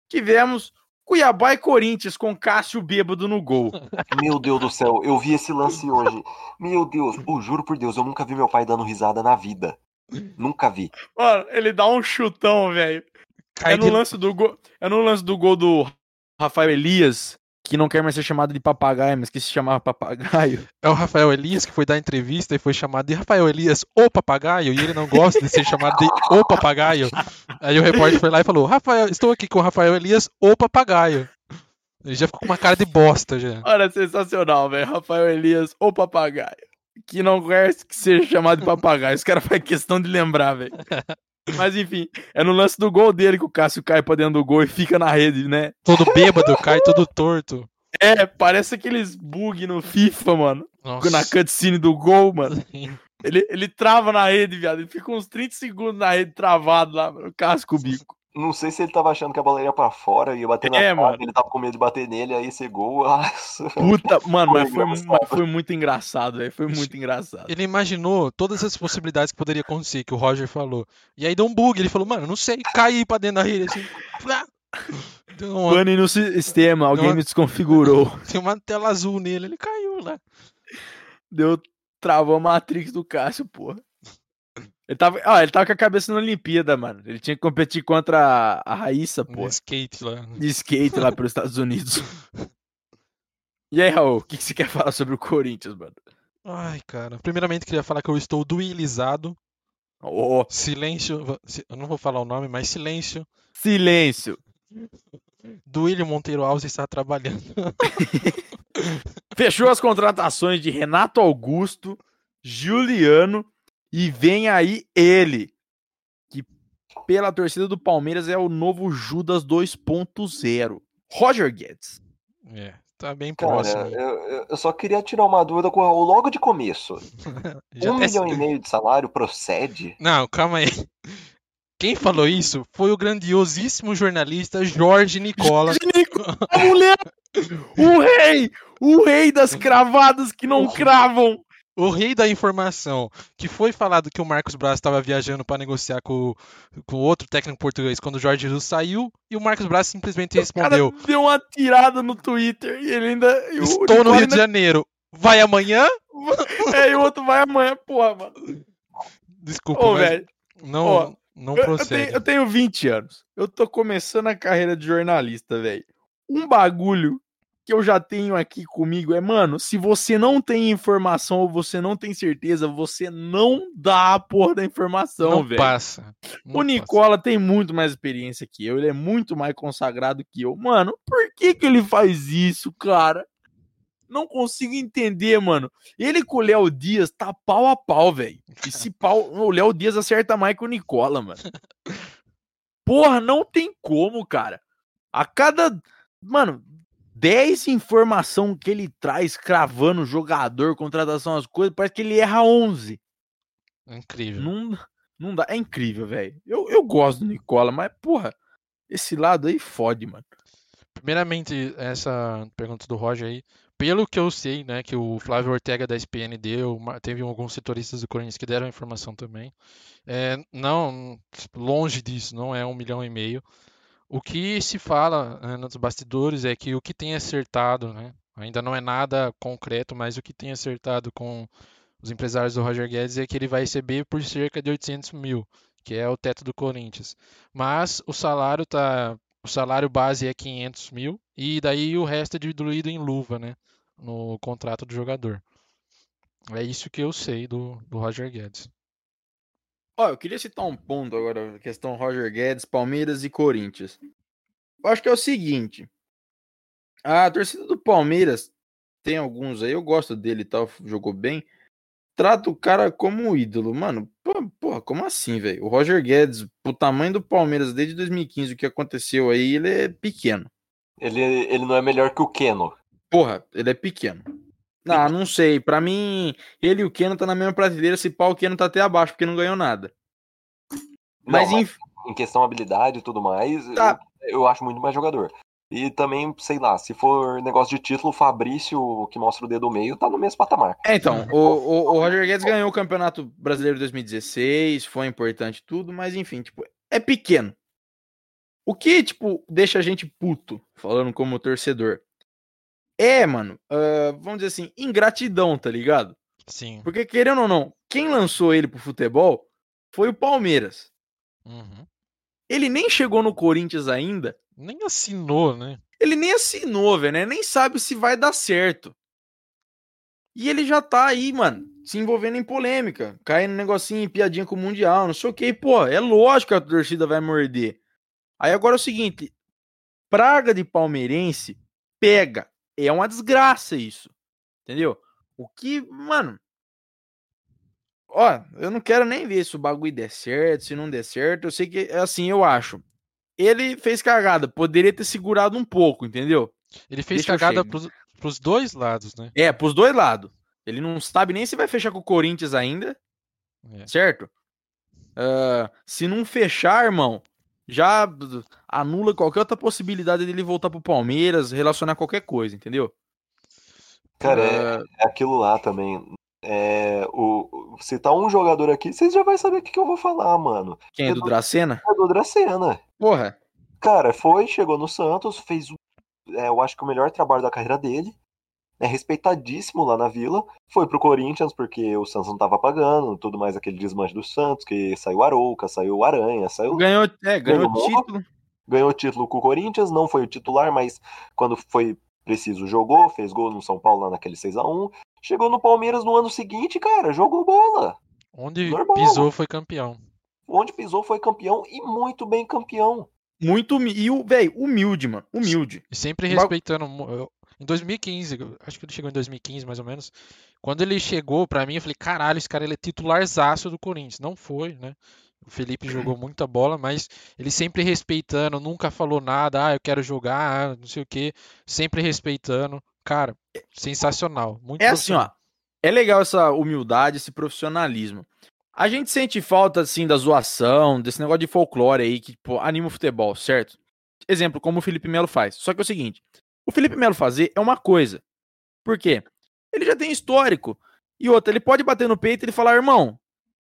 tivemos Cuiabá e Corinthians com Cássio bêbado no gol. Meu Deus do céu, eu vi esse lance hoje. Meu Deus, eu juro por Deus, eu nunca vi meu pai dando risada na vida. Nunca vi. Mano, ele dá um chutão, velho. É no de- lance do gol, é no lance do gol do Rafael Elias, que não quer mais ser chamado de papagaio, mas que se chamava papagaio. É o Rafael Elias que foi dar entrevista e foi chamado de Rafael Elias, o papagaio, e ele não gosta de ser chamado de o papagaio. Aí o repórter foi lá e falou: Rafael, estou aqui com o Rafael Elias, o papagaio. Ele já ficou com uma cara de bosta já. Olha, sensacional, velho. Rafael Elias, o papagaio. Que não quer que seja chamado de papagaio. Esse cara faz questão de lembrar, velho. Mas enfim, é no lance do gol dele que o Cássio cai pra dentro do gol e fica na rede, né? Todo bêbado, cai todo torto. É, parece aqueles bug no FIFA, mano. Nossa. Na cutscene do gol, mano. Ele, ele trava na rede, viado. Ele fica uns 30 segundos na rede travado lá, mano. Casco o bico. Não sei se ele tava achando que a bola ia pra fora e ia bater na É, trave, mano. ele tava com medo de bater nele, aí ser gol. Nossa. Puta, mano, mas foi, mas foi muito engraçado, velho. Foi muito engraçado. Ele imaginou todas as possibilidades que poderia acontecer, que o Roger falou. E aí deu um bug, ele falou, mano, não sei, caí pra dentro da rede assim. Deu uma, Pane no sistema, alguém Não. me desconfigurou. tem uma tela azul nele, ele caiu lá. Deu, travou a Matrix do Cássio, porra. Ele tava, ó, ele tava com a cabeça na Olimpíada, mano. Ele tinha que competir contra a, a Raíssa, No porra. skate lá. De skate lá pelos Estados Unidos. E aí, Raul, o que, que você quer falar sobre o Corinthians, mano? Ai, cara. Primeiramente, queria falar que eu estou duelizado. Ô, Silêncio. Eu não vou falar o nome, mas silêncio. silêncio. Duílio Monteiro Alves está trabalhando. Fechou as contratações de Renato Augusto, Juliano e vem aí ele, que pela torcida do Palmeiras é o novo Judas 2.0. Roger Guedes. É, tá bem Cara, próximo. eu, eu- eu só queria tirar uma dúvida com o Raul logo de começo. Já um até- milhão e meio de salário procede? Não, calma aí. Quem falou isso foi o grandiosíssimo jornalista Jorge Nicola. A mulher, o rei, o rei das cravadas que não cravam. O rei da informação, que foi falado que o Marcos Braz estava viajando para negociar com, com outro técnico português quando o Jorge Jesus saiu, e o Marcos Braz simplesmente O cara respondeu: deu uma tirada no Twitter e ele ainda. Estou no Rio de ainda- Janeiro. Vai amanhã? É, e o outro vai amanhã, porra, mano. Desculpa, Ô, velho. não, ó, não Eu, eu procede. tenho, eu tenho 20 anos. Eu tô começando a carreira de jornalista, velho. Um bagulho que eu já tenho aqui comigo é, mano, se você não tem informação ou você não tem certeza, você não dá a porra da informação, velho. passa. não O passa. Nicola tem muito mais experiência que eu, ele é muito mais consagrado que eu. Mano, por que que ele faz isso, cara? Não consigo entender, mano. Ele com o Léo Dias tá pau a pau, velho. E se pau, o Léo Dias acerta mais que o Nicola, mano. Porra, não tem como, cara. A cada, mano, 10 informação que ele traz cravando jogador, contratação, as coisas, parece que ele erra 11. É Incrível. Não, não dá. É incrível, velho. Eu, eu gosto do Nicola, mas, porra, esse lado aí fode, mano. Primeiramente, essa pergunta do Roger aí, pelo que eu sei, né, que o Flávio Ortega da SPN deu, teve alguns setoristas do Corinthians que deram informação também. É, não, longe disso, não é um milhão e meio. O que se fala né, nos bastidores é que o que tem acertado, né, ainda não é nada concreto, mas o que tem acertado com os empresários do Roger Guedes é que ele vai receber por cerca de 800 mil, que é o teto do Corinthians. Mas o salário tá o salário base é 500 mil e daí o resto é diluído em luva, né? No contrato do jogador. É isso que eu sei do, do Roger Guedes. Ó, eu queria citar um ponto agora, questão Roger Guedes, Palmeiras e Corinthians. Eu acho que é o seguinte. A torcida do Palmeiras tem alguns aí, eu gosto dele e tal, jogou bem. Trata o cara como um ídolo. Mano, porra, como assim, velho? O Roger Guedes, pro tamanho do Palmeiras desde 2015, o que aconteceu aí, ele é pequeno. Ele, ele não é melhor que o Keno. Porra, ele é pequeno. Ah, não sei. Pra mim, ele e o Keno tá na mesma prateleira. Se pau, o Keno tá até abaixo, porque não ganhou nada. Mas, Não, enfim. em questão habilidade e tudo mais, Tá. eu, eu acho muito mais jogador. E também, sei lá, se for negócio de título, o Fabrício, que mostra o dedo do meio, tá no mesmo patamar. É, então, o, o, o Roger Guedes ganhou o Campeonato Brasileiro de 2016, foi importante tudo, mas enfim, tipo, é pequeno. O que, tipo, deixa a gente puto, falando como torcedor, é, mano, ah, vamos dizer assim, ingratidão, tá ligado? Sim. Porque, querendo ou não, quem lançou ele pro futebol foi o Palmeiras. Uhum. Ele nem chegou no Corinthians ainda, Nem assinou, né? ele nem assinou, velho, né? Nem sabe se vai dar certo. E ele já tá aí, mano, se envolvendo em polêmica, caindo no negocinho, em piadinha com o Mundial, não sei o que. Pô, é lógico que a torcida vai morder. Aí agora é o seguinte: praga de palmeirense pega. É uma desgraça isso. Entendeu? O que, mano. Ó, eu não quero nem ver se o bagulho der certo, se não der certo. Eu sei que, assim, eu acho. Ele fez cagada, poderia ter segurado um pouco, entendeu? Ele fez Deixa cagada pros, pros dois lados, né? É, pros dois lados. Ele não sabe nem se vai fechar com o Corinthians ainda, É. certo? Ah, se não fechar, irmão, já anula qualquer outra possibilidade dele voltar pro Palmeiras, relacionar qualquer coisa, entendeu? Cara, é, Ah, é aquilo lá também. É, o, citar um jogador aqui, vocês já vão saber o que, que eu vou falar, mano. quem é do Dracena? É do Dracena. Porra, Cara, foi, chegou no Santos, fez, é, eu acho que o melhor trabalho da carreira dele. É respeitadíssimo lá na Vila. Foi pro Corinthians, porque o Santos não tava pagando, tudo mais aquele desmanche do Santos, que saiu Arouca, saiu Aranha, saiu ganhou, é, ganhou Ganhou. título. ganhou o título com o Corinthians, não foi o titular, mas quando foi preciso jogou, fez gol no São Paulo lá naquele 6 a 1 Chegou no Palmeiras no ano seguinte, cara, jogou bola. Onde Normal. pisou foi campeão. Onde pisou foi campeão e muito bem campeão. Muito e o velho, humilde, mano, humilde. Sempre respeitando. Em 2015, eu acho que ele chegou em 2015 mais ou menos. Quando ele chegou pra mim, eu falei: caralho, esse cara ele é titularzaço do Corinthians. Não foi, né? O Felipe jogou muita bola, mas ele sempre respeitando, nunca falou nada. Ah, eu quero jogar, ah, não sei o quê. Sempre respeitando. Cara, sensacional. Muito É assim, ó. É legal essa humildade, esse profissionalismo. A gente sente falta, assim, da zoação, desse negócio de folclore aí que, pô, anima o futebol, certo? Exemplo, como o Felipe Melo faz. Só que é o seguinte: o Felipe Melo fazer é uma coisa. Por quê? Ele já tem histórico. E outra, ele pode bater no peito e falar, irmão,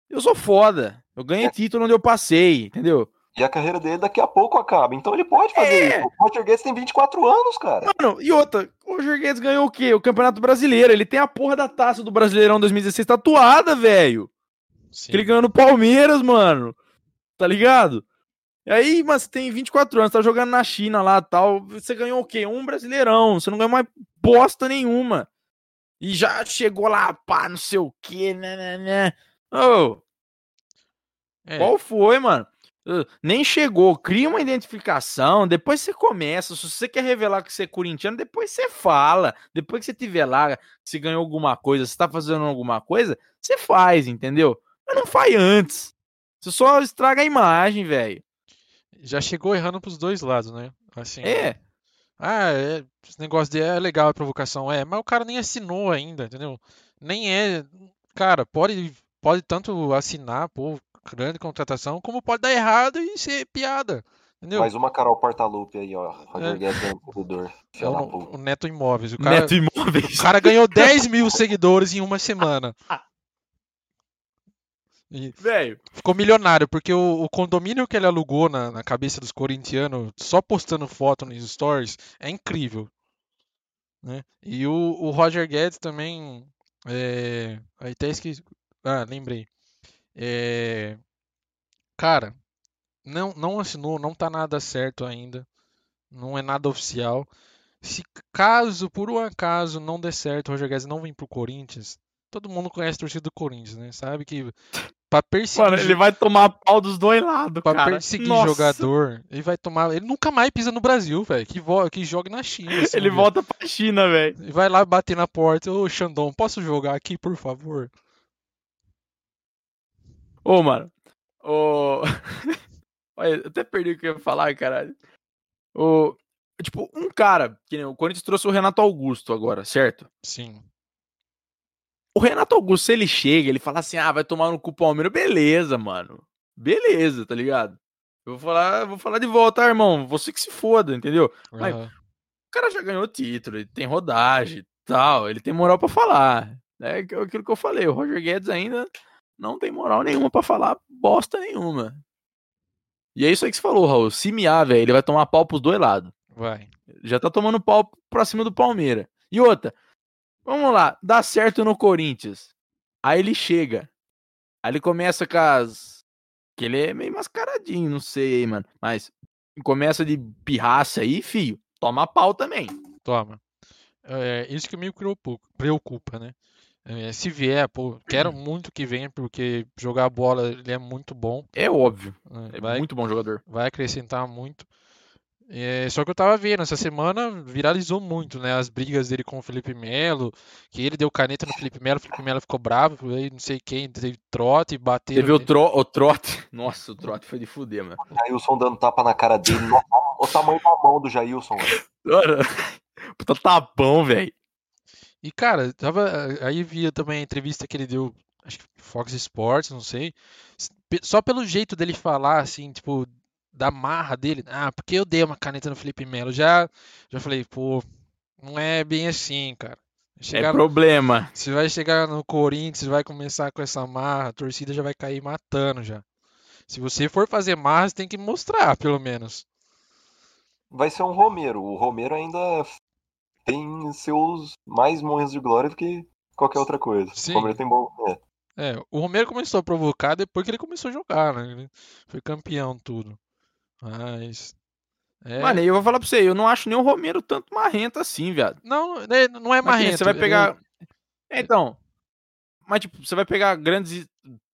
eu sou foda. Eu ganhei título onde eu passei, entendeu? E a carreira dele daqui a pouco acaba. Então ele pode fazer É. isso. O Roger Guedes tem 24 anos, cara. Mano, e outra, o Roger Guedes ganhou o quê? O Campeonato Brasileiro. Ele tem a porra da taça do Brasileirão 2016 tatuada, velho. Ele ganhou no Palmeiras, mano. Tá ligado? E aí, mas você tem 24 anos, tá jogando na China lá tal. Você ganhou o quê? Um brasileirão. Você não ganhou mais bosta nenhuma. E já chegou lá, pá, não sei o quê, né, né, né. Ô, É, qual foi, mano? Nem chegou, cria uma identificação, depois você começa. Se você quer revelar que você é corintiano, depois você fala. Depois que você tiver lá, se ganhou alguma coisa, se tá fazendo alguma coisa, você faz, entendeu? Mas não faz antes. Você só estraga a imagem, velho. Já chegou errando pros dois lados, né? Assim, É. Ah, é, esse negócio de é legal a provocação, é, mas o cara nem assinou ainda, entendeu? Nem é, cara, pode pode tanto assinar, pô, grande contratação, como pode dar errado e ser piada, entendeu? Mais uma Carol Portalupe aí, ó. Roger É. Guedes. É Filho da o, o Neto Imóveis, o cara, Neto Imóveis. o cara ganhou 10 mil seguidores em uma semana. Velho. ficou milionário, porque o, o condomínio que ele alugou na, na cabeça dos corintianos, só postando foto nos stories, é incrível. Né? E o, o Roger Guedes também. É, até esqueci. Ah, lembrei. É, cara, não, não assinou, não tá nada certo ainda. Não é nada oficial. Se caso, por um acaso, não der certo, o Roger Guedes não vem pro Corinthians, todo mundo conhece a torcida do Corinthians, né? Sabe que pra perseguir, Mano, ele vai tomar pau dos dois lados, pra cara. perseguir Nossa. jogador, ele vai tomar. Ele nunca mais pisa no Brasil, velho. Que, vo... que joga na China. esse Ele moleque. volta pra China, velho. E vai lá bater na porta. Ô, Xandão, posso jogar aqui, por favor? Ô, mano. Ô. Olha, até perdi o que eu ia falar, caralho. Ô. Tipo, um cara, que nem o Corinthians trouxe o Renato Augusto agora, certo? Sim. O Renato Augusto, se ele chega, ele fala assim: ah, vai tomar no cu Palmeiras, beleza, mano. Beleza, tá ligado? Eu vou falar, vou falar de volta, ah, irmão. Você que se foda, entendeu? Mas- Aham. O cara já ganhou título, ele tem rodagem e tal, ele tem moral pra falar. É aquilo que eu falei, o Roger Guedes ainda não tem moral nenhuma pra falar bosta nenhuma. E é isso aí que você falou, Raul. Se miar, velho, ele vai tomar pau pros dois lados. Vai. Já tá tomando pau pra cima do Palmeiras. E outra, vamos lá, dá certo no Corinthians. Aí ele chega. Aí ele começa com as. Que ele é meio mascaradinho, não sei, mano. Mas começa de pirraça aí, fio. Toma pau também. Toma. É, isso que me preocupa, preocupa né? É, se vier, pô, quero muito que venha, porque jogar bola ele é muito bom. É óbvio. né? É Vai, muito bom jogador. vai acrescentar muito. É, só que eu tava vendo, essa semana viralizou muito, né? As brigas dele com o Felipe Melo, que ele deu caneta no Felipe Melo, o Felipe Melo ficou bravo, aí não sei quem, teve trote, bateram. Teve o, tro o trote. Nossa, o trote foi de fuder, mano. Jailson dando tapa na cara dele. O tamanho da mão do Jailson, velho. Puta tapão, velho. E, cara, tava, aí via também a entrevista que ele deu, acho que Fox Sports, não sei. Só pelo jeito dele falar, assim, tipo, da marra dele. Ah, porque eu dei uma caneta no Felipe Melo. Já, já falei, pô, não é bem assim, cara. É Chegar, problema. Você vai chegar no Corinthians, vai começar com essa marra, a torcida já vai cair matando já. Se você for fazer marra, você tem que mostrar, pelo menos. Vai ser um Romero. O Romero ainda tem seus mais momentos de glória do que qualquer outra coisa. Sim. O Romero tem bom. É. É, o Romero começou a provocar depois que ele começou a jogar, né? Ele foi campeão, tudo. Mas. É... Mano, eu vou falar pra você, eu não acho nem o Romero tanto marrento assim, viado. Não, né, não é Mas nem marrento. Você vai pegar. É, Então. Mas, tipo, você vai pegar grandes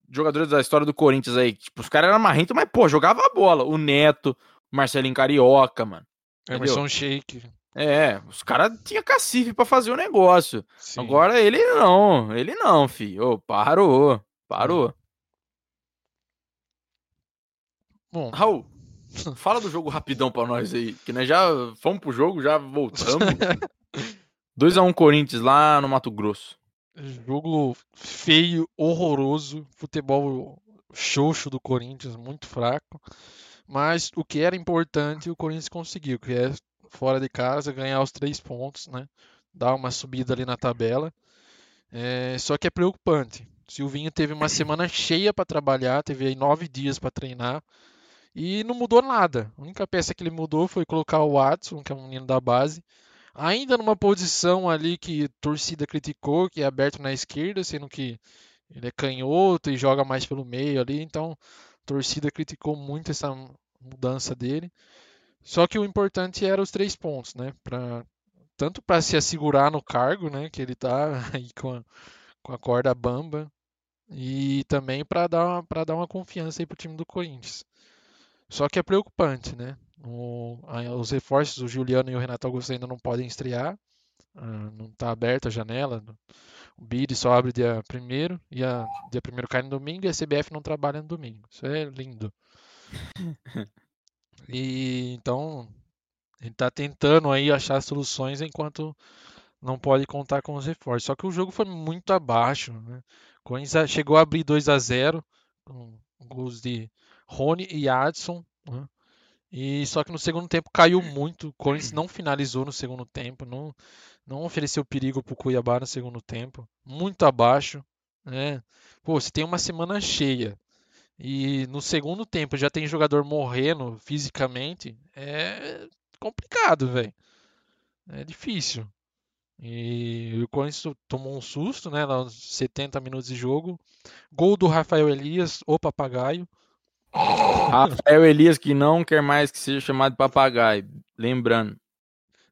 jogadores da história do Corinthians aí. Tipo, os caras eram marrentos, mas, pô, jogava a bola. O Neto, o Marcelinho Carioca, mano. Emerson Sheik. É, os caras tinham cacife pra fazer o negócio. Sim. Agora ele não, ele não, filho. Ô, parou, parou. Bom, Raul, fala do jogo rapidão pra nós aí. Que nós já fomos pro jogo, já voltamos. 2x1 Corinthians lá no Mato Grosso. jogo feio, horroroso. Futebol xoxo do Corinthians, muito fraco. Mas o que era importante, o Corinthians conseguiu, que é fora de casa ganhar os três pontos, né? Dar uma subida ali na tabela. É, só que é preocupante. Silvinho teve uma semana cheia para trabalhar, teve aí nove dias para treinar e não mudou nada. A única peça que ele mudou foi colocar o Watson, que é um menino da base, ainda numa posição ali que torcida criticou, que é aberto na esquerda, sendo que ele é canhoto e joga mais pelo meio ali, então torcida criticou muito essa mudança dele. Só que o importante era os três pontos, né? Pra, tanto para se assegurar no cargo, né? Que ele tá aí com a, com a corda bamba, e também para dar, para dar uma confiança aí pro time do Corinthians. Só que é preocupante, né? O- os reforços, o Juliano e o Renato Augusto ainda não podem estrear, ah, não está aberta a janela. O BID só abre dia 1 e a dia 1 cai no domingo e a CBF não trabalha no domingo. Isso é lindo. E então ele está tentando aí achar soluções enquanto não pode contar com os reforços. Só que o jogo foi muito abaixo, né? A- chegou a abrir 2 a 0 com gols de Rony e Adson, né? E só que no segundo tempo caiu muito. O Corinthians não finalizou no segundo tempo, não, não ofereceu perigo para o Cuiabá no segundo tempo, muito abaixo, né? Pô, você tem uma semana cheia e no segundo tempo já tem jogador morrendo fisicamente, é complicado, velho. É difícil. E o Corinthians tomou um susto, né? Lá nos 70 minutos de jogo. Gol do Rafael Elias, o papagaio. Rafael Elias que não quer mais que seja chamado de papagaio. Lembrando.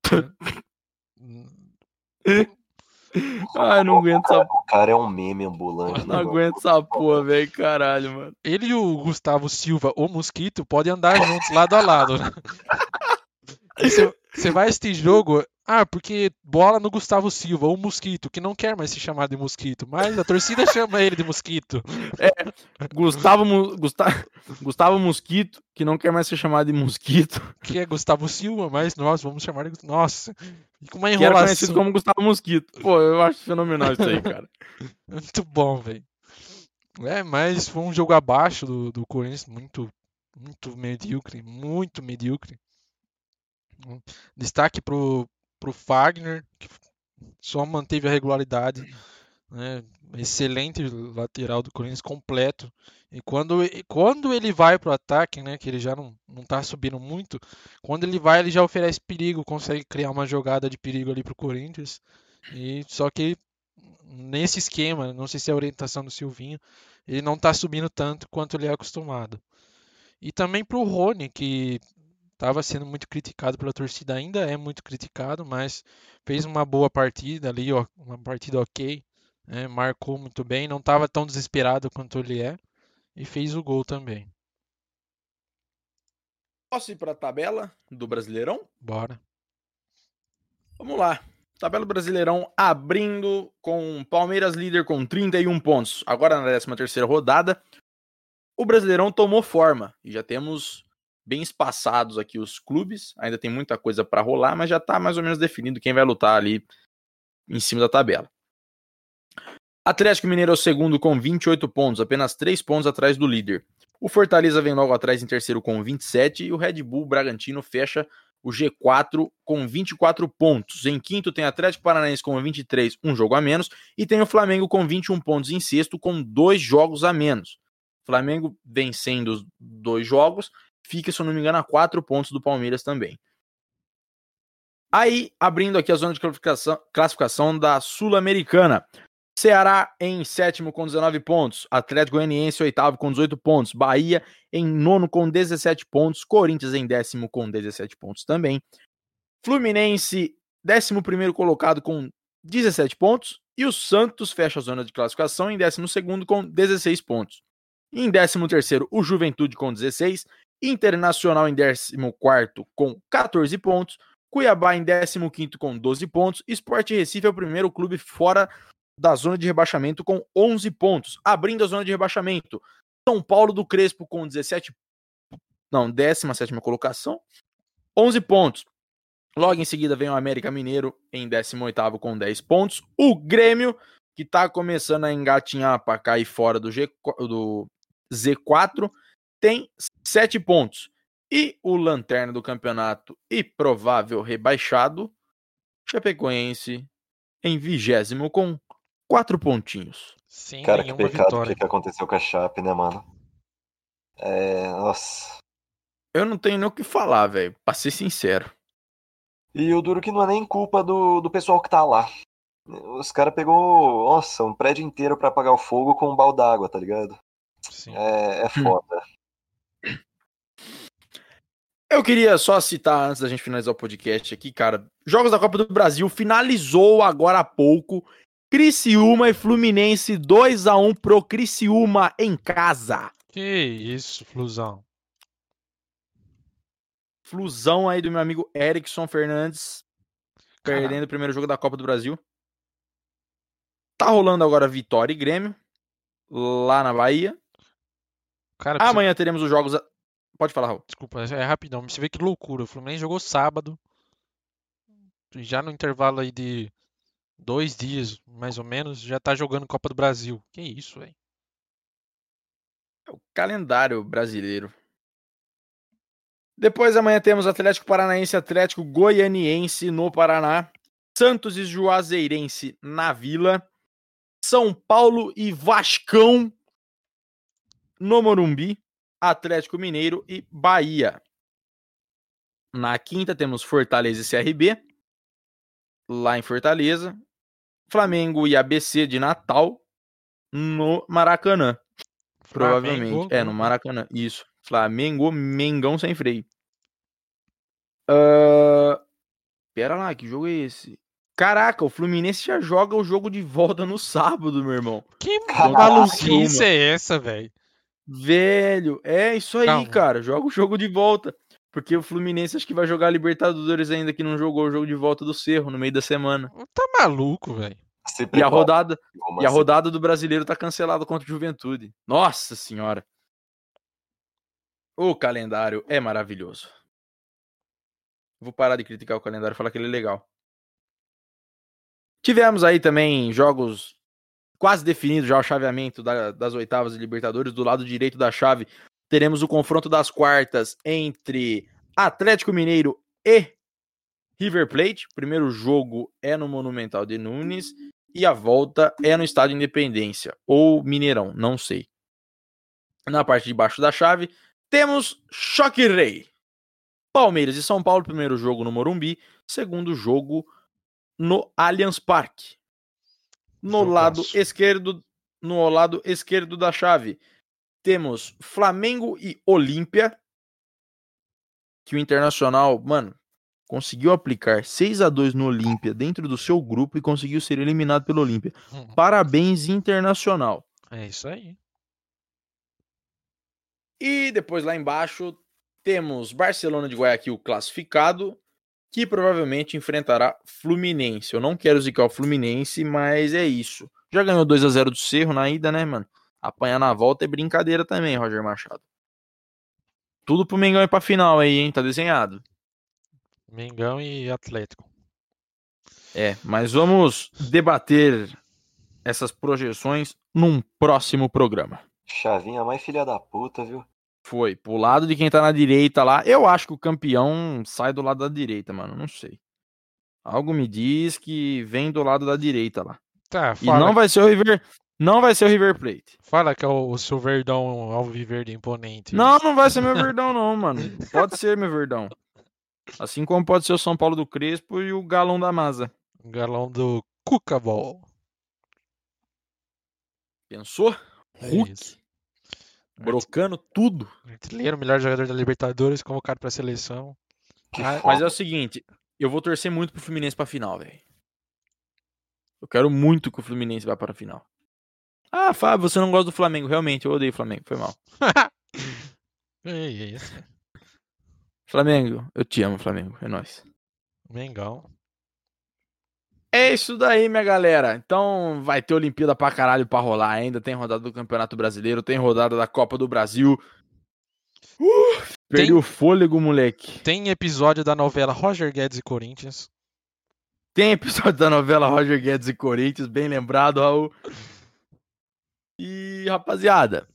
Ai, não aguento essa, O cara é um meme ambulante. não né, aguento essa porra, velho. Caralho, mano. Ele e o Gustavo Silva, o Mosquito, podem andar juntos lado a lado, né? Você você vai assistir jogo, ah, porque bola no Gustavo Silva, o Mosquito, que não quer mais se chamar de Mosquito, mas a torcida chama ele de Mosquito. Gustavo, Mu- Gusta- Gustavo Mosquito, que não quer mais ser chamado de Mosquito, Que é Gustavo Silva, mas nós vamos chamar de Nossa, fica uma que era enrolação. conhecido como Gustavo Mosquito. Pô, eu acho fenomenal isso aí, cara. Muito bom, velho. É, mas foi um jogo abaixo do, do Corinthians, muito, muito medíocre, muito medíocre. Um Destaque pro, pro Fagner, que só manteve a regularidade, né? Excelente lateral do Corinthians, completo. E quando, quando ele vai pro ataque, né, que ele já não, não tá subindo muito, quando ele vai, ele já oferece perigo, consegue criar uma jogada de perigo ali pro Corinthians. E só que nesse esquema, não sei se é a orientação do Silvinho, ele não tá subindo tanto quanto ele é acostumado. E também pro Rony, que estava sendo muito criticado pela torcida, ainda é muito criticado, mas fez uma boa partida ali, uma partida ok, né, marcou muito bem, não estava tão desesperado quanto ele é, e fez o gol também. Posso ir pra tabela do Brasileirão? Bora. Vamos lá. Tabela do Brasileirão abrindo com Palmeiras líder com 31 pontos. Agora na 13ª rodada, o Brasileirão tomou forma e já temos bem espaçados aqui os clubes. Ainda tem muita coisa para rolar, mas já tá mais ou menos definido quem vai lutar ali em cima da tabela. Atlético Mineiro é o segundo com 28 pontos, apenas 3 pontos atrás do líder. O Fortaleza vem logo atrás em terceiro com 27 e o Red Bull Bragantino fecha o G4 com 24 pontos. Em quinto tem Atlético Paranaense com 23, um jogo a menos, e tem o Flamengo com 21 pontos em sexto com dois jogos a menos. Flamengo vencendo os dois jogos, fica, se eu não me engano, a quatro pontos do Palmeiras também. Aí, abrindo aqui a zona de classificação, classificação da Sul-Americana. Ceará em sétimo com 19 pontos, Atlético Goianiense oitavo com 18 pontos, Bahia em nono com 17 pontos, Corinthians em décimo com 17 pontos também, Fluminense décimo primeiro colocado com 17 pontos e o Santos fecha a zona de classificação em décimo segundo com 16 pontos. Em décimo terceiro o Juventude com 16, Internacional em décimo quarto com 14 pontos, Cuiabá em décimo quinto com 12 pontos, Sport Recife é o primeiro clube fora da zona de rebaixamento com 11 pontos, abrindo a zona de rebaixamento. São Paulo do Crespo com 17 não, 17ª colocação, 11 pontos. Logo em seguida vem o América Mineiro em 18º com 10 pontos. O Grêmio, que tá começando a engatinhar para cair fora do, G, do Z4, tem 7 pontos. E o lanterna do campeonato e provável rebaixado, Chapecoense, em vigésimo com quatro pontinhos. Sem Cara, que pecado vitória. que, aconteceu com a Chape, né, mano? É. Nossa. Eu não tenho nem o que falar, velho, pra ser sincero. E o duro que não é nem culpa do, do pessoal que tá lá. Os caras pegou, nossa, um prédio inteiro pra apagar o fogo com um balde d'água, tá ligado? Sim. É, é foda. Eu queria só citar, antes da gente finalizar o podcast aqui, cara, Jogos da Copa do Brasil finalizou agora há pouco. Criciúma e Fluminense 2 a 1 pro Criciúma em casa. Que isso, Flusão. Flusão aí do meu amigo Erickson Fernandes, Caralho. perdendo o primeiro jogo da Copa do Brasil. Tá rolando agora Vitória e Grêmio, lá na Bahia. Cara, Amanhã teremos os jogos. Pode falar, Raul. desculpa, é rapidão. Você vê que loucura. O Fluminense jogou sábado. Já no intervalo aí de dois dias, mais ou menos, já tá jogando Copa do Brasil. Que isso, velho. É o calendário brasileiro. Depois amanhã temos Atlético Paranaense e Atlético Goianiense no Paraná. Santos e Juazeirense na Vila. São Paulo e Vascão no Morumbi. Atlético Mineiro e Bahia. Na quinta temos Fortaleza e CRB. Lá em Fortaleza. Flamengo e ABC de Natal no Maracanã. Provavelmente. Flamengo, É, no Maracanã. Isso. Flamengo, Mengão sem freio. Ah, Pera lá, que jogo é esse? Caraca, o Fluminense já joga o jogo de volta no sábado, meu irmão. Que maluquice é essa, velho? Velho, é isso aí, Calma. cara. Joga o jogo de volta. Porque o Fluminense acho que vai jogar a Libertadores ainda, que não jogou o jogo de volta do Cerro no meio da semana. Tá maluco, velho. E a rodada, Roma, e a rodada do brasileiro tá cancelada contra o Juventude. Nossa senhora. O calendário é maravilhoso. Vou parar de criticar o calendário e falar que ele é legal. Tivemos aí também jogos quase definidos já o chaveamento da- das oitavas de Libertadores. Do lado direito da chave, teremos o confronto das quartas entre Atlético Mineiro e River Plate. Primeiro jogo é no Monumental de Nunes e a volta é no Estádio Independência ou Mineirão, não sei. Na parte de baixo da chave, temos Choque Rei. Palmeiras e São Paulo, primeiro jogo no Morumbi, segundo jogo no Allianz Parque. No Jogaço. lado esquerdo, no lado esquerdo da chave, temos Flamengo e Olímpia. Que o Internacional, mano, conseguiu aplicar 6 a 2 no Olímpia dentro do seu grupo e conseguiu ser eliminado pelo Olímpia. Parabéns, Internacional. É isso aí. E depois lá embaixo temos Barcelona de Guayaquil classificado, que provavelmente enfrentará Fluminense. Eu não quero zicar o Fluminense, mas é isso. Já ganhou 2 a 0 do Cerro na ida, né, mano? Apanhar na volta é brincadeira também, Roger Machado. Tudo pro Mengão ir pra final aí, hein? Tá desenhado. Mengão e Atlético. É, mas vamos debater essas projeções num próximo programa. Chavinha mais filha da puta, viu? Foi, pro lado de quem tá na direita lá. Eu acho que o campeão sai do lado da direita, mano. Não sei. Algo me diz que vem do lado da direita lá. Tá, E fala, não vai ser o River. Não vai ser o River Plate. fala que é o, o seu verdão alviverde imponente. Não, não vai ser meu verdão, não, mano. Pode ser meu verdão. Assim como pode ser o São Paulo do Crespo e o Galão da Masa. O galão do Cucabol. Pensou? É Hulk. isso. Brocando tudo. Artilheiro, melhor jogador da Libertadores, convocado pra seleção. Mas é o seguinte, eu vou torcer muito pro Fluminense pra final, velho. Eu quero muito que o Fluminense vá para a final. Ah, Fábio, você não gosta do Flamengo. Realmente, eu odeio o Flamengo. Foi mal. é isso. Flamengo, eu te amo, Flamengo. É nóis. Mengão. É isso daí, minha galera. Então vai ter Olimpíada pra caralho pra rolar ainda. Tem rodada do Campeonato Brasileiro, tem rodada da Copa do Brasil. Uh, perdi Tem- o fôlego, moleque. Tem episódio da novela Roger Guedes e Corinthians. Tem episódio da novela Roger Guedes e Corinthians, bem lembrado, Raul. E, rapaziada,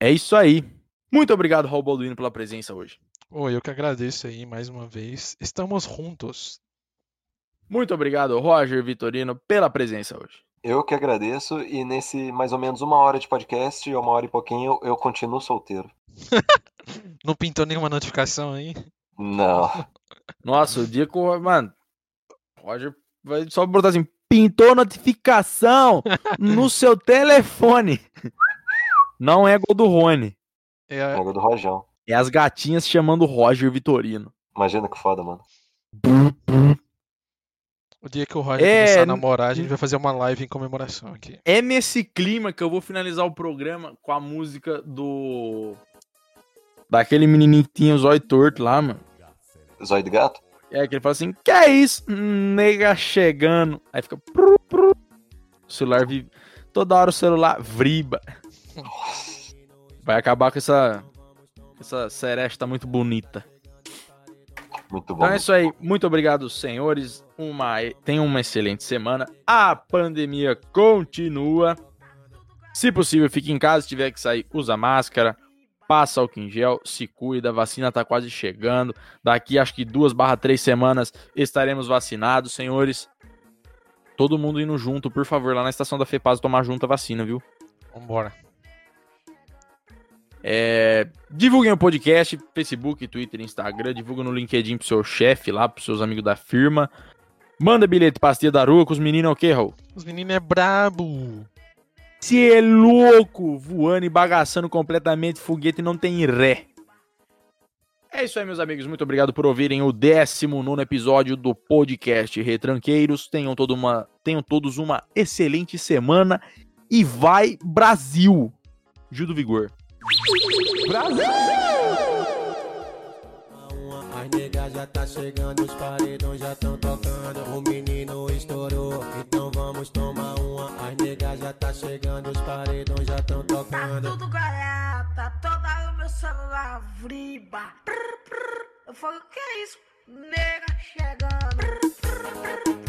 é isso aí. Muito obrigado, Raul Balduino, pela presença hoje. Oi, eu que agradeço aí mais uma vez. Estamos juntos. Muito obrigado, Roger Vitorino, pela presença hoje. Eu que agradeço, e nesse mais ou menos uma hora de podcast, uma hora e pouquinho, eu continuo solteiro. Não pintou nenhuma notificação aí? Não. Nossa, o dia que o. Mano, Roger vai só botar assim: pintou notificação no seu telefone. Não é gol do Rony. É, Jogo do Rojão. É as gatinhas chamando Roger Vitorino. Imagina que foda, mano. O dia que o Roger É, começar a namorar, a gente vai fazer uma live em comemoração aqui. É nesse clima que eu vou finalizar o programa com a música do. Daquele menininho que tinha os olhos tortos lá, mano. Zóio de gato? É que ele fala assim: Que é isso? Nega chegando. Aí fica. pru, pru. O celular vive. Toda hora o celular vriba. Vai acabar com essa. Essa seresta muito bonita. Muito bom. Então é isso aí. Muito obrigado, senhores. Uma... Tenham uma excelente semana. A pandemia continua. Se possível, fique em casa. Se tiver que sair, usa máscara. Passa álcool em gel. Se cuida. A vacina tá quase chegando. Daqui, acho que duas barra três semanas, estaremos vacinados, senhores. Todo mundo indo junto, por favor, lá na estação da FEPAS tomar junto a vacina, viu? Vambora. É, divulguem o podcast, Facebook, Twitter, Instagram. Divulga no LinkedIn pro seu chefe lá, pros seus amigos da firma. Manda bilhete pra tia da rua com os meninos é o quê, Raul? Os meninos é brabo. Se é louco, voando e bagaçando completamente, foguete não tem ré. É isso aí, meus amigos. Muito obrigado por ouvirem o 19 episódio do podcast Retranqueiros. Tenham, toda uma, tenham todos uma excelente semana e vai Brasil! Gil do Vigor. As negas já tá chegando, os paredões já tão tocando. O menino estourou, então vamos tomar uma. As negas já tá chegando, os paredões já tão Tá tocando. tudo garata, toda o meu celular prr. Eu falo, o que é isso? Nega chegando.